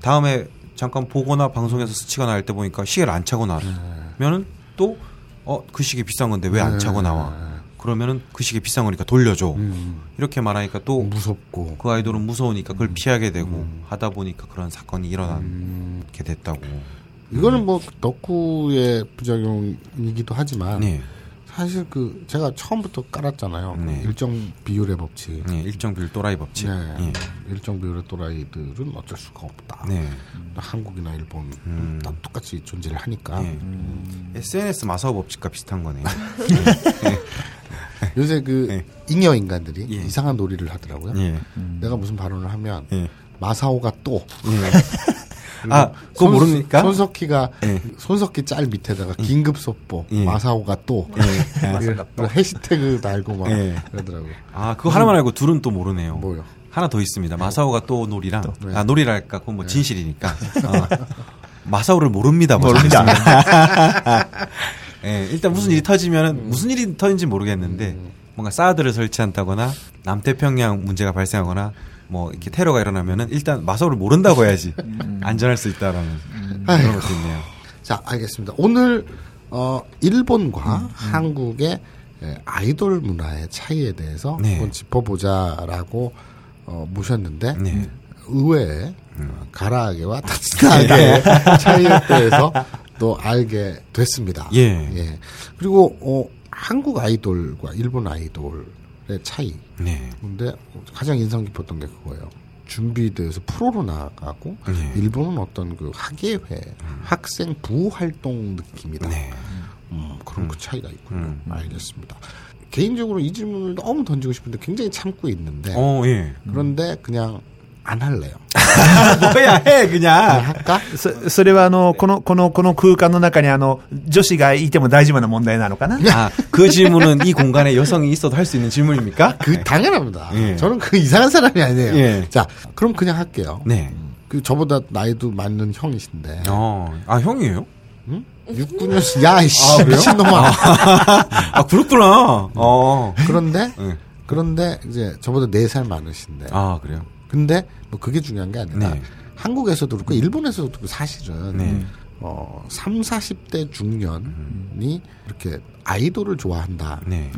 다음에 잠깐 보거나 방송에서 스치거나 할 때 보니까 시계를 안 차고 나면은 또 어 그 시계 비싼 건데 왜 안 차고 나와? 그러면은 그 시계 비싼 거니까 돌려줘. 이렇게 말하니까 또 무섭고 그 아이돌은 무서우니까 그걸 피하게 되고 하다 보니까 그런 사건이 일어나게 됐다고. 이거는 뭐 덕후의 부작용이기도 하지만 네. 사실 그 제가 처음부터 깔았잖아요. 그 네. 일정 비율의 법칙. 네, 일정 비율 또라이 법칙. 네. 예. 일정 비율의 또라이들은 어쩔 수가 없다. 네. 한국이나 일본 음. 다 똑같이 존재를 하니까 예. SNS 마사오 법칙과 비슷한 거네요. 요새 그 네. 잉여 인간들이 예. 이상한 놀이를 하더라고요. 예. 내가 무슨 발언을 하면 예. 마사오가 또 아, 그거 손- 모릅니까? 손석희가 예. 손석희 짤 밑에다가 긴급 속보 예. 마사오가 또그 해시태그 달고 막 예. 그러더라고요. 아, 그거 하나만 알고 둘은 또 모르네요. 뭐요? 하나 더 있습니다. 마사오가 또 놀이랑 네. 아 놀이랄까 그건 뭐 진실이니까 어. 마사오를 모릅니다. 뭐 모릅니다. 예, 일단 무슨 일이 터지면은 무슨 일이 터진지 모르겠는데 뭔가 사드를 설치한다거나 남태평양 문제가 발생하거나 뭐 이렇게 테러가 일어나면은 일단 마사오를 모른다고 해야지 안전할 수 있다라는 그런 것도 있네요. 자, 알겠습니다. 오늘 어 일본과 한국의 예, 아이돌 문화의 차이에 대해서 네. 한번 짚어보자라고 어, 모셨는데 네. 의외의 어, 가라아게와 타츠나게의 차이에 대해서 또 알게 됐습니다. 예. 그리고 어, 한국 아이돌과 일본 아이돌의 차이. 네. 근데 가장 인상 깊었던 게 그거예요. 준비돼서 프로로 나가고 네. 일본은 어떤 그 학예회, 학생 부호 활동 느낌이다. 네. 음, 그런 그 차이가 있군요. 음. 알겠습니다. 개인적으로 이 질문을 너무 던지고 싶은데 굉장히 참고 있는데 어, 예. 그런데 그냥 안 할래요. 뭐야 해 그냥. 할까? そそれはあのこのこのこの空間の中にあの女子がいても大丈夫な問題なのかな 아, 그 질문은 이 공간에 여성이 있어도 할 수 있는 질문입니까? 그 당연합니다. 예. 저는 그 이상한 사람이 아니에요. 예. 자, 그럼 그냥 할게요. 네. 그 저보다 나이도 많은 형이신데. 어, 아 형이에요? 6, 9년씩 야, 이씨, 아, 그래요? 미친놈아. 아 그렇구나. 어. 그런데 네. 그런데 이제 저보다 4살 많으신데. 아 그래요? 근데 뭐 그게 중요한 게 아니라 네. 한국에서도 그렇고 일본에서도 그렇고 사실은 네. 어, 3, 40대 중년이 이렇게 아이돌을 좋아한다라는 네.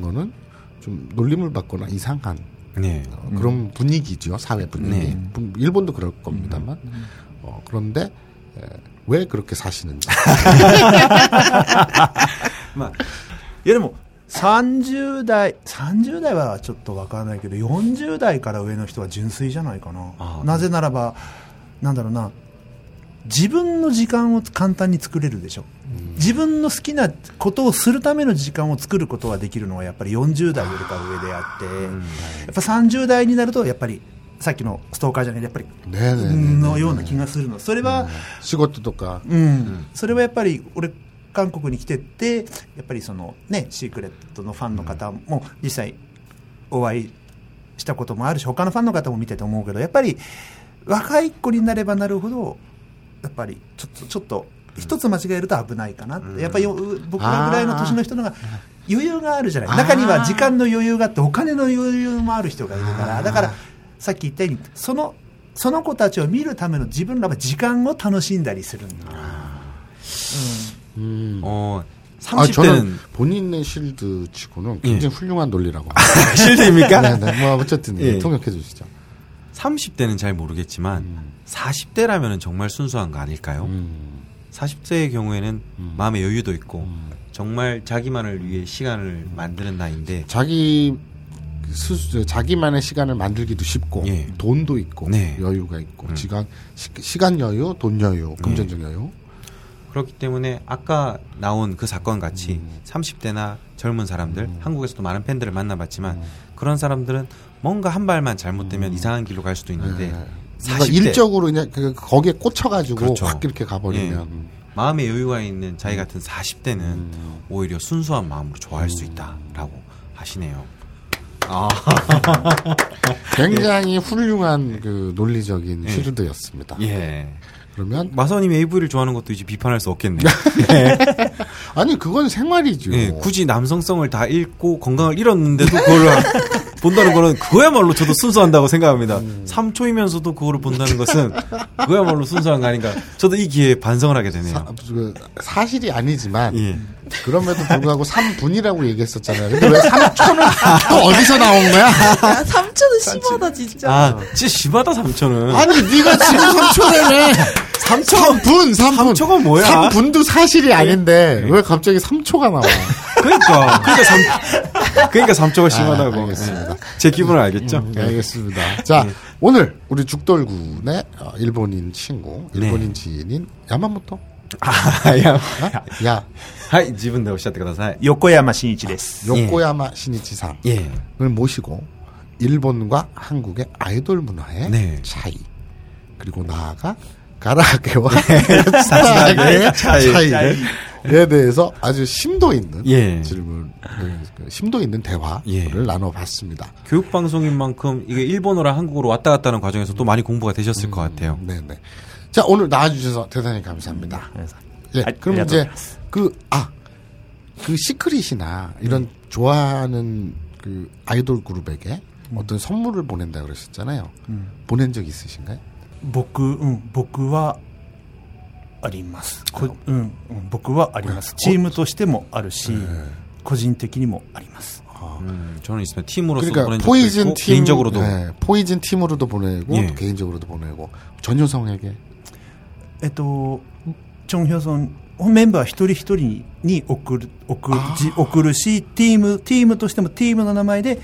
거는 좀 놀림을 받거나 이상한 네. 어, 그런 분위기죠 사회 분위기. 네. 분- 일본도 그럴 겁니다만 어, 그런데 에, 왜 그렇게 사시는지. いやでも、 30代30代はちょっと分からないけど40代から上の人は純粋じゃないかな。なぜならばなんだろうな自分の時間を簡単に作れるでしょ、う、自分の好きなことをするための時間を作ることができるのはやっぱり40代よりか上であって、やっぱ30代になるとやっぱりさっきのストーカーじゃないやっぱりのような気がするの。それは、仕事とか、うん、それはやっぱり俺韓国に来てってやっぱりそのねシークレットのファンの方も実際お会いしたこともあるし他のファンの方も見てて思うけどやっぱり若い子になればなるほどやっぱりちょっとちょっと一つ間違えると危ないかなって、やっぱりよ僕らぐらいの年の人のが余裕があるじゃない。中には時間の余裕があってお金の余裕もある人がいるから。だからさっき言ったようにそのその子たちを見るための自分らは時間を楽しんだりするんだ、 음. 어, 아, 30대는 저는 본인의 실드 치고는 굉장히 훌륭한 논리라고. 실드입니까? 네, 네. 뭐 어쨌든 예. 통역해 주시죠. 30대는 잘 모르겠지만 음. 40대라면 정말 순수한 거 아닐까요? 음. 40대의 경우에는 음. 마음의 여유도 있고 정말 자기만을 위해 시간을 만드는 나이인데 자기 스스 자기만의 시간을 만들기도 쉽고 예. 돈도 있고 네. 여유가 있고 음. 시간 시, 간 여유, 돈 여유, 금전적 여유. 그렇기 때문에 아까 나온 그 사건 같이 음. 30대나 젊은 사람들 한국에서도 많은 팬들을 만나봤지만 그런 사람들은 뭔가 한 발만 잘못되면 이상한 길로 갈 수도 있는데 음. 40대 일적으로 그냥 그 거기에 꽂혀가지고 그렇죠. 확 이렇게 가버리면 예. 마음의 여유가 있는 자기 같은 40대는 음. 오히려 순수한 마음으로 좋아할 수 있다라고 하시네요. 아, 굉장히 훌륭한 그 논리적인 예. 쉴드였습니다. 예. 그러면 마선님이 AV를 좋아하는 것도 이제 비판할 수 없겠네요. 아니 그건 생활이죠. 예, 굳이 남성성을 다 잃고 건강을 잃었는데도 그걸 본다는 거는 그거야말로 저도 순수한다고 생각합니다. 음. 3초이면서도 그거를 본다는 것은 그거야말로 순수한 거 아닌가. 저도 이 기회에 반성을 하게 되네요. 사, 그 사실이 아니지만 예. 그럼에도 불구하고 3분이라고 얘기했었잖아요. 근데 왜 3초는 또 어디서 나온 거야? 야, 삼촌은 심하다 진짜. 아, 진짜 심하다 3초는. 아니 네가 지금 3초라며 3초 3분 3분 3초가 뭐야? 3분도 사실이 아닌데 왜 갑자기 3초가 나와? 그러니까 그러니까 3 그러니까 3초가 심하다고. 아, 알겠습니다. 예. 제 기분을 알겠죠? 네, 알겠습니다. 자 오늘 우리 죽돌군의 어, 일본인 친구, 일본인 지인인 야마모토. 아, 야. 어? 야 はい、自分でおっしゃってください。横山真一です。 요코야마 시니치상을 예. 모시고 일본과 한국의 아이돌 문화의 네. 차이 그리고 나아가 가라아게와 네. 스타의 차이. 차이에 대해서 아주 심도 있는 예. 질문, 그 심도 있는 대화를 예. 나눠봤습니다. 교육 방송인 만큼 이게 일본어랑 한국어로 왔다 갔다 하는 과정에서 또 많이 공부가 되셨을 것 같아요. 네네. 자 오늘 나와주셔서 대단히 감사합니다. 예, 아, 그럼 아, 이제 그 아 그 시크릿이나 이런 좋아하는 그 아이돌 그룹에게 어떤 선물을 보낸다 그러셨잖아요. 보낸 적 있으신가요? 僕、うん、僕はあります。こうん、うん僕はあります。チームとしてもあるし、個人的にもあります。 음, 저는 있으면 팀으로서 그러니까 보낸 적도 포이즌 있고 팀 개인적으로도 네, 포이즌 팀으로도 보내고 예. 또 개인적으로도 보내고 전효성에게 えっと、チョンヒョソン、メンバー一人一人に送る、送るじ送るし、ティーム、ティームとしてもティームの名前で、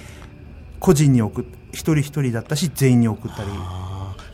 個人に送る、一人一人だったし、全員に送ったり。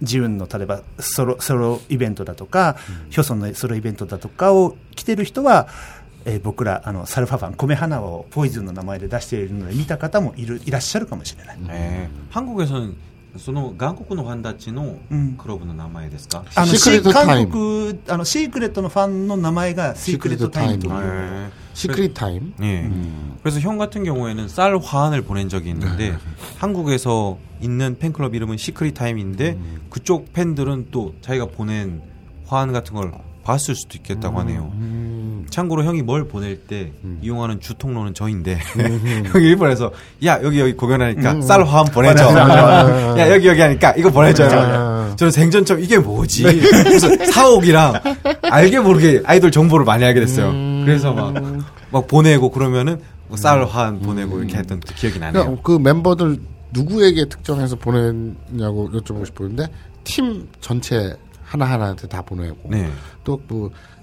自分の例えばソロソロイベントだとか、ヒョソンのソロイベントだとかを来てる人は、えー僕らあのサルファファン米花をポイズンの名前で出しているので見た方もいるいらっしゃるかもしれない。 예, 한국에서는 その韓国のファンたちのうんクラブの名前ですか、あのシークレットタイム韓国あのシークレットのファンの名前がシークレットタイムという 네. 시크릿 타임. 예. 그래서 형 같은 경우에는 쌀 화환을 보낸 적이 있는데 한국에서 있는 팬클럽 이름은 시크릿 타임인데 그쪽 팬들은 또 자기가 보낸 화환 같은 걸 봤을 수도 있겠다고 하네요. 참고로 형이 뭘 보낼 때 이용하는 주 통로는 저인데 형이 일본에서 야 여기 여기 공연하니까 쌀 화환 보내줘. 야 여기 여기 하니까 이거 보내줘요. 저는 생전 처음 이게 뭐지? 그래서 사옥이랑 알게 모르게 아이돌 정보를 많이 알게 됐어요. 그래서 막, 막 보내고 그러면은 뭐쌀 화환 보내고 이렇게 했던 기억이 나네요. 그러니까 그 멤버들 누구에게 특정해서 보냈냐고 여쭤보고 싶었는데 팀 전체 하나하나한테 다 보내고 네. 또그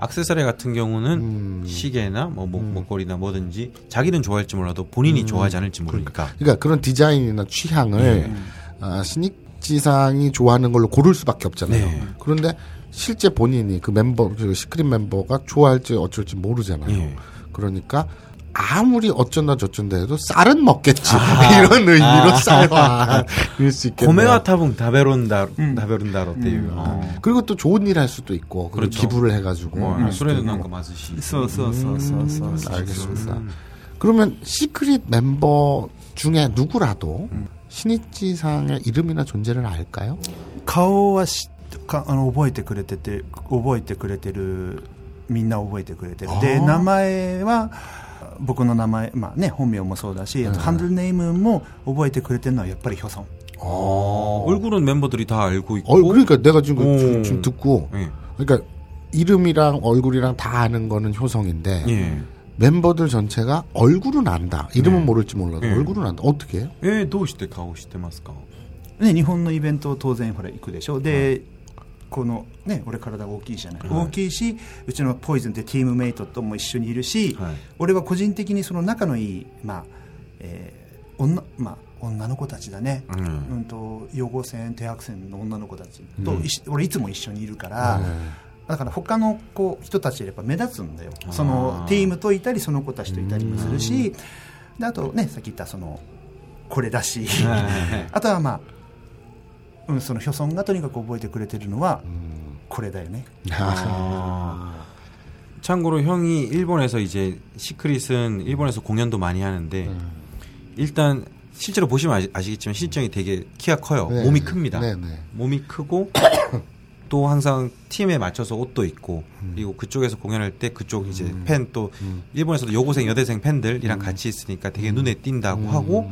악세사리 같은 경우는 음. 시계나 뭐 목, 목걸이나 뭐든지 자기는 좋아할지 몰라도 본인이 좋아하지 않을지 모르니까. 그러니까 그런 디자인이나 취향을 아, 신입지상이 좋아하는 걸로 고를 수밖에 없잖아요. 네. 그런데 실제 본인이 그 멤버, 그 시크릿 member가 좋아할지 어쩔지 모르잖아요. 예. 그러니까 아무리 어쩐다 저쩐다 해도 쌀은 먹겠지. 이런 의미로 쌀화일 수 있겠네요. 고메와 타붕 다베론다 다베론다로 때いう 어. 그리고 또 좋은 일 할 수도 있고 그걸 그렇죠. 기부를 해가지고 뭐 할 수도 소리는 있고. 난거 맞으시. そうそうそうそうそうそう 알겠습니다. 그러면 시크릿 멤버 중에 누구라도 신입지상의 이름이나 존재를 알까요? 顔はしかあの覚えてくれてて覚えてくれてるみんな覚えてくれてるで名前は 僕の名前、まあね、本名もそうだし、あとハンドルネームも覚えてくれてるのはやっぱりヒョソン 어, 얼굴은 멤버들이 다 알고 있고. 어, 그러니까 내가 지금, 오. 지금, 지금 듣고 예. 그러니까 이름이랑 얼굴이랑 다 아는 거는 효성인데 예. 멤버들 전체가 얼굴은 안다. 이름은 네. 모를지 몰라도 네. 얼굴은 안다. 어떻게 해요? えー、どうして顔してますかね、日本のイベント当然ほら行くでしょで、 このね俺体大きいじゃない、はい。大きいしうちのポイズンってチームメイトとも一緒にいるし、はい。俺は個人的にその仲のいいまあ、えー女まあ女の子たちだね、うん。うんと養護船低白線の女の子たちと、いし俺いつも一緒にいるから、だから他の子人たちよりやっぱ目立つんだよ。そのティームといたりその子たちといたりもするしであとねさっき言ったそのこれだし。あとはまあ、うん、そのヒョソンがとにかく覚えてくれてるのはこれだよね 아. 참고로 형이 일본에서 이제 시크릿은 일본에서 공연도 많이 하는데 일단 실제로 보시면 아시, 아시겠지만 실정이 되게 키가 커요. 네. 몸이 큽니다. 네, 네. 몸이 크고 또 항상 팀에 맞춰서 옷도 입고 그리고 그쪽에서 공연할 때 그쪽 이제 팬 또 일본에서도 여고생 여대생 팬들이랑 같이 있으니까 되게 눈에 띈다고 하고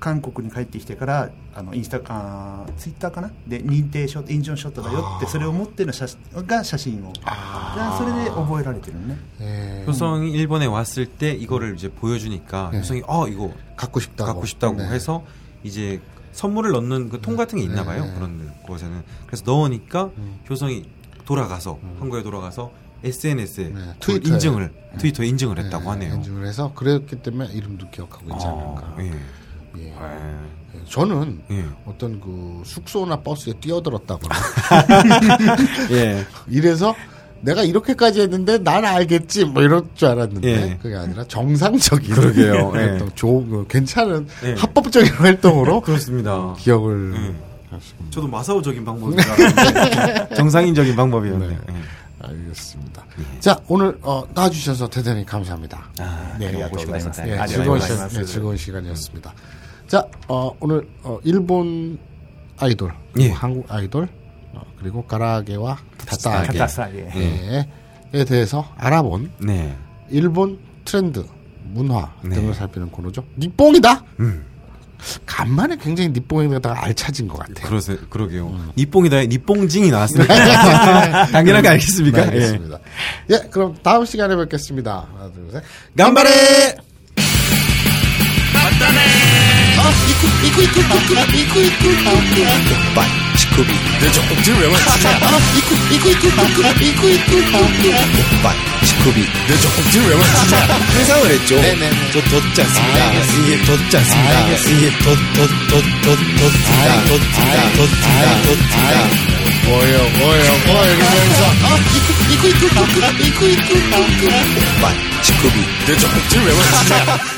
韓国に帰ってきてからあのインスタあーツイッターかなで認定ショットインジョンショットだよってそれを持っての写真が写真をじゃあそれで覚えられてるのね 예. 효성이 일본에 왔을 때 이거를 이제 보여주니까 네. 효성이 어 이거 갖고 싶다고. 갖고 싶다고 네. 해서 이제 선물을 넣는 그 통 같은 게 있나 봐요 네. 그런 곳에는 그래서 넣으니까 효성이 돌아가서 한국에 돌아가서 SNS에 네, 그 트위터에. 인증을 트위터에 인증을 했다고 네, 하네요. 인증을 해서 그랬기 때문에 이름도 기억하고 있지 않을까. 아, 예. 예. 아, 저는 예. 어떤 그 숙소나 버스에 뛰어들었다거나 예. 이래서 내가 이렇게까지 했는데 난 알겠지 뭐 이럴 줄 알았는데 예. 그게 아니라 정상적인 그러게요. 예. 어떤 좋은 그 괜찮은 예. 합법적인 활동으로 그렇습니다. 기억을 예. 하십니다. 저도 마사오적인 방법인 줄 정상인적인 방법이었네. 네. 예. 알겠습니다. 자 오늘 어, 나와주셔서 대단히 감사합니다. 아, 네. 예, 아, 즐거운, 네, 시간, 맞습니다. 예, 즐거운 시간이었습니다. 자, 어, 오늘 어, 일본 아이돌, 그리고 예. 한국 아이돌, 어, 그리고 가라아게와 타타아게, 타타사게. 예, 대해서 알아본 네. 일본 트렌드, 문화 네. 등을 살피는 코너죠. 니뽕이다. 음. 간만에 굉장히 니뽕에다가 알차진 것 같아요. 그러세, 그러게요. 니뽕이다, 니뽕징이 나왔으니까. 당연하게 알겠습니까? 네, 알겠습니다. 예. 그럼 다음 시간에 뵙겠습니다. 하나, 둘, 셋. 예. 간발에! 치쿠비 내 젖꼭지를 왜 만지냐 치쿠비 내 젖꼭지를 왜 만지냐 회상을 했죠. 저 덧지 않습니다. 이게 덧지 않습니다. 이게 덧, 덧, 덧, 덧, 덧지다, 덧지다, 덧지다, 덧지다. 뭐예요, 뭐예요, 뭐 이러면서 치쿠비 내 젖꼭지를 왜 만지냐